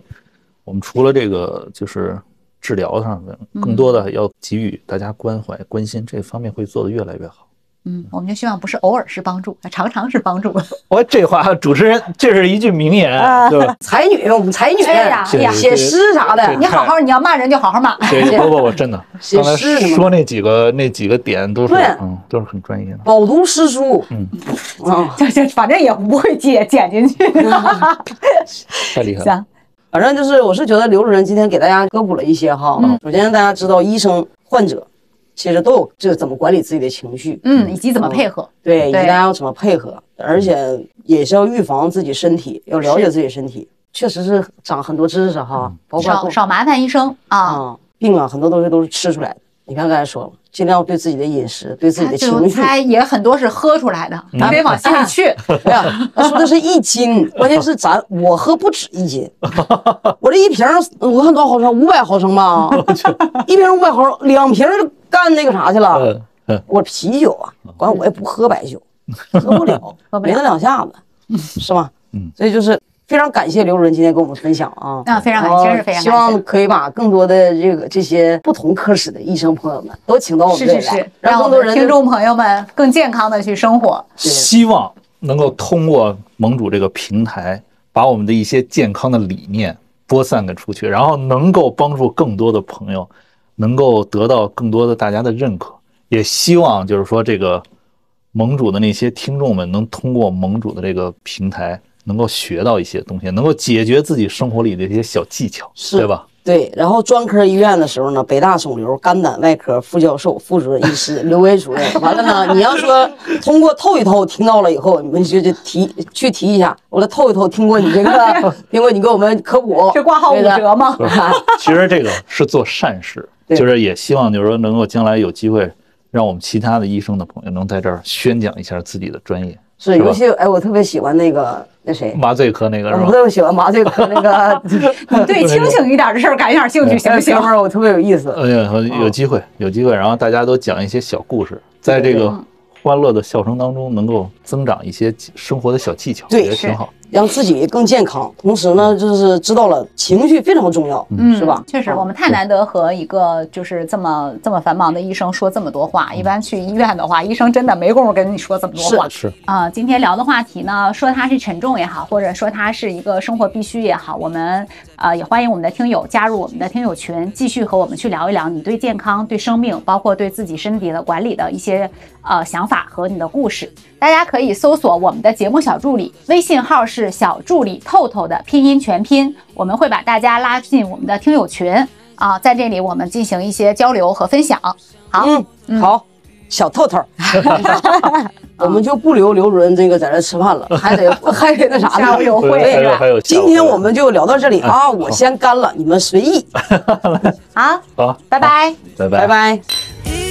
我们除了这个就是治疗上的，更多的要给予大家关怀、关心，这方面会做得越来越好。嗯，我们就希望不是偶尔是帮助，常常是帮助。我这话，主持人，这是一句名言，对吧？才女，我们才女，哎呀写诗啥的，你好好，你要骂人就好好骂。这 不不不，真的，写刚才诗说那几个那几个点都是嗯都是很专业的。饱读诗书，嗯啊，就就反正也不会剪剪进去。太厉害了。行，反正就是我是觉得刘主任今天给大家科普了一些哈。首先大家知道医生、患者其实都有这怎么管理自己的情绪，嗯，以及怎么配合。对，以及大家要怎么配合，而且也是要预防自己身体，要了解自己身体，确实是长很多知识哈，包括少少麻烦医生啊，啊病啊，很多东西都是吃出来的。你看刚才说了，尽量对自己的饮食、对自己的情绪，他也很多是喝出来的，你别往心里去。对呀，他说的是一斤，关键是咱我喝不止一斤，我这一瓶我看多少毫升，五百毫升吧，一瓶五百毫升，两瓶就干那个啥去了。我啤酒啊，关键我也不喝白酒，喝不了，喝不了没那两下子。是吧？嗯，所以就是非常感谢刘主任今天跟我们分享啊。啊非常感谢真是非常希望可以把更多的这个这些不同科室的医生朋友们都请到我们是这里来，是是，让更多人听众朋友们更健康的去生活。希望能够通过盟主这个平台，把我们的一些健康的理念播散给出去，然后能够帮助更多的朋友，能够得到更多的大家的认可。也希望就是说，这个盟主的那些听众们能通过盟主的这个平台，能够学到一些东西，能够解决自己生活里的一些小技巧，是对吧？对，然后专科医院的时候呢，北大肿瘤肝胆外科副教授、副主任医师刘伟主任。完了呢，你要说通过透一透听到了以后，你们就就提去提一下，我来透一透，听过你这个，听过你给我们科普，这挂号五折吗？其实这个是做善事，对就是也希望就是说能够将来有机会，让我们其他的医生的朋友能在这儿宣讲一下自己的专业。是，尤其哎，我特别喜欢那个那谁，麻醉科那个是吧？我特别喜欢麻醉科那个 你对清醒一点的事儿感点兴趣行不行哥？们儿，我特别有意思。哎呀，有机会，有机会，然后大家都讲一些小故事，在这个欢乐的笑声当中，能够增长一些生活的小技巧，对也挺好。让自己更健康，同时呢，就是知道了情绪非常重要，嗯，是吧？确实，啊我们太难得和一个就是这么这么繁忙的医生说这么多话。一般去医院的话，医生真的没工夫跟你说这么多话。是啊、今天聊的话题呢，说它是沉重也好，或者说它是一个生活必须也好，我们呃也欢迎我们的听友加入我们的听友群，继续和我们去聊一聊你对健康、对生命，包括对自己身体的管理的一些呃想法和你的故事。大家可以搜索我们的节目小助理，微信号是小助理透透的拼音全拼，我们会把大家拉进我们的听友群啊，在这里我们进行一些交流和分享。好，嗯，好，小透透，我们就不留刘主任这个在这吃饭了，还得还得那啥呢我？有会今天我们就聊到这里啊，我先干了，你们随意，好，好，拜拜。拜拜拜。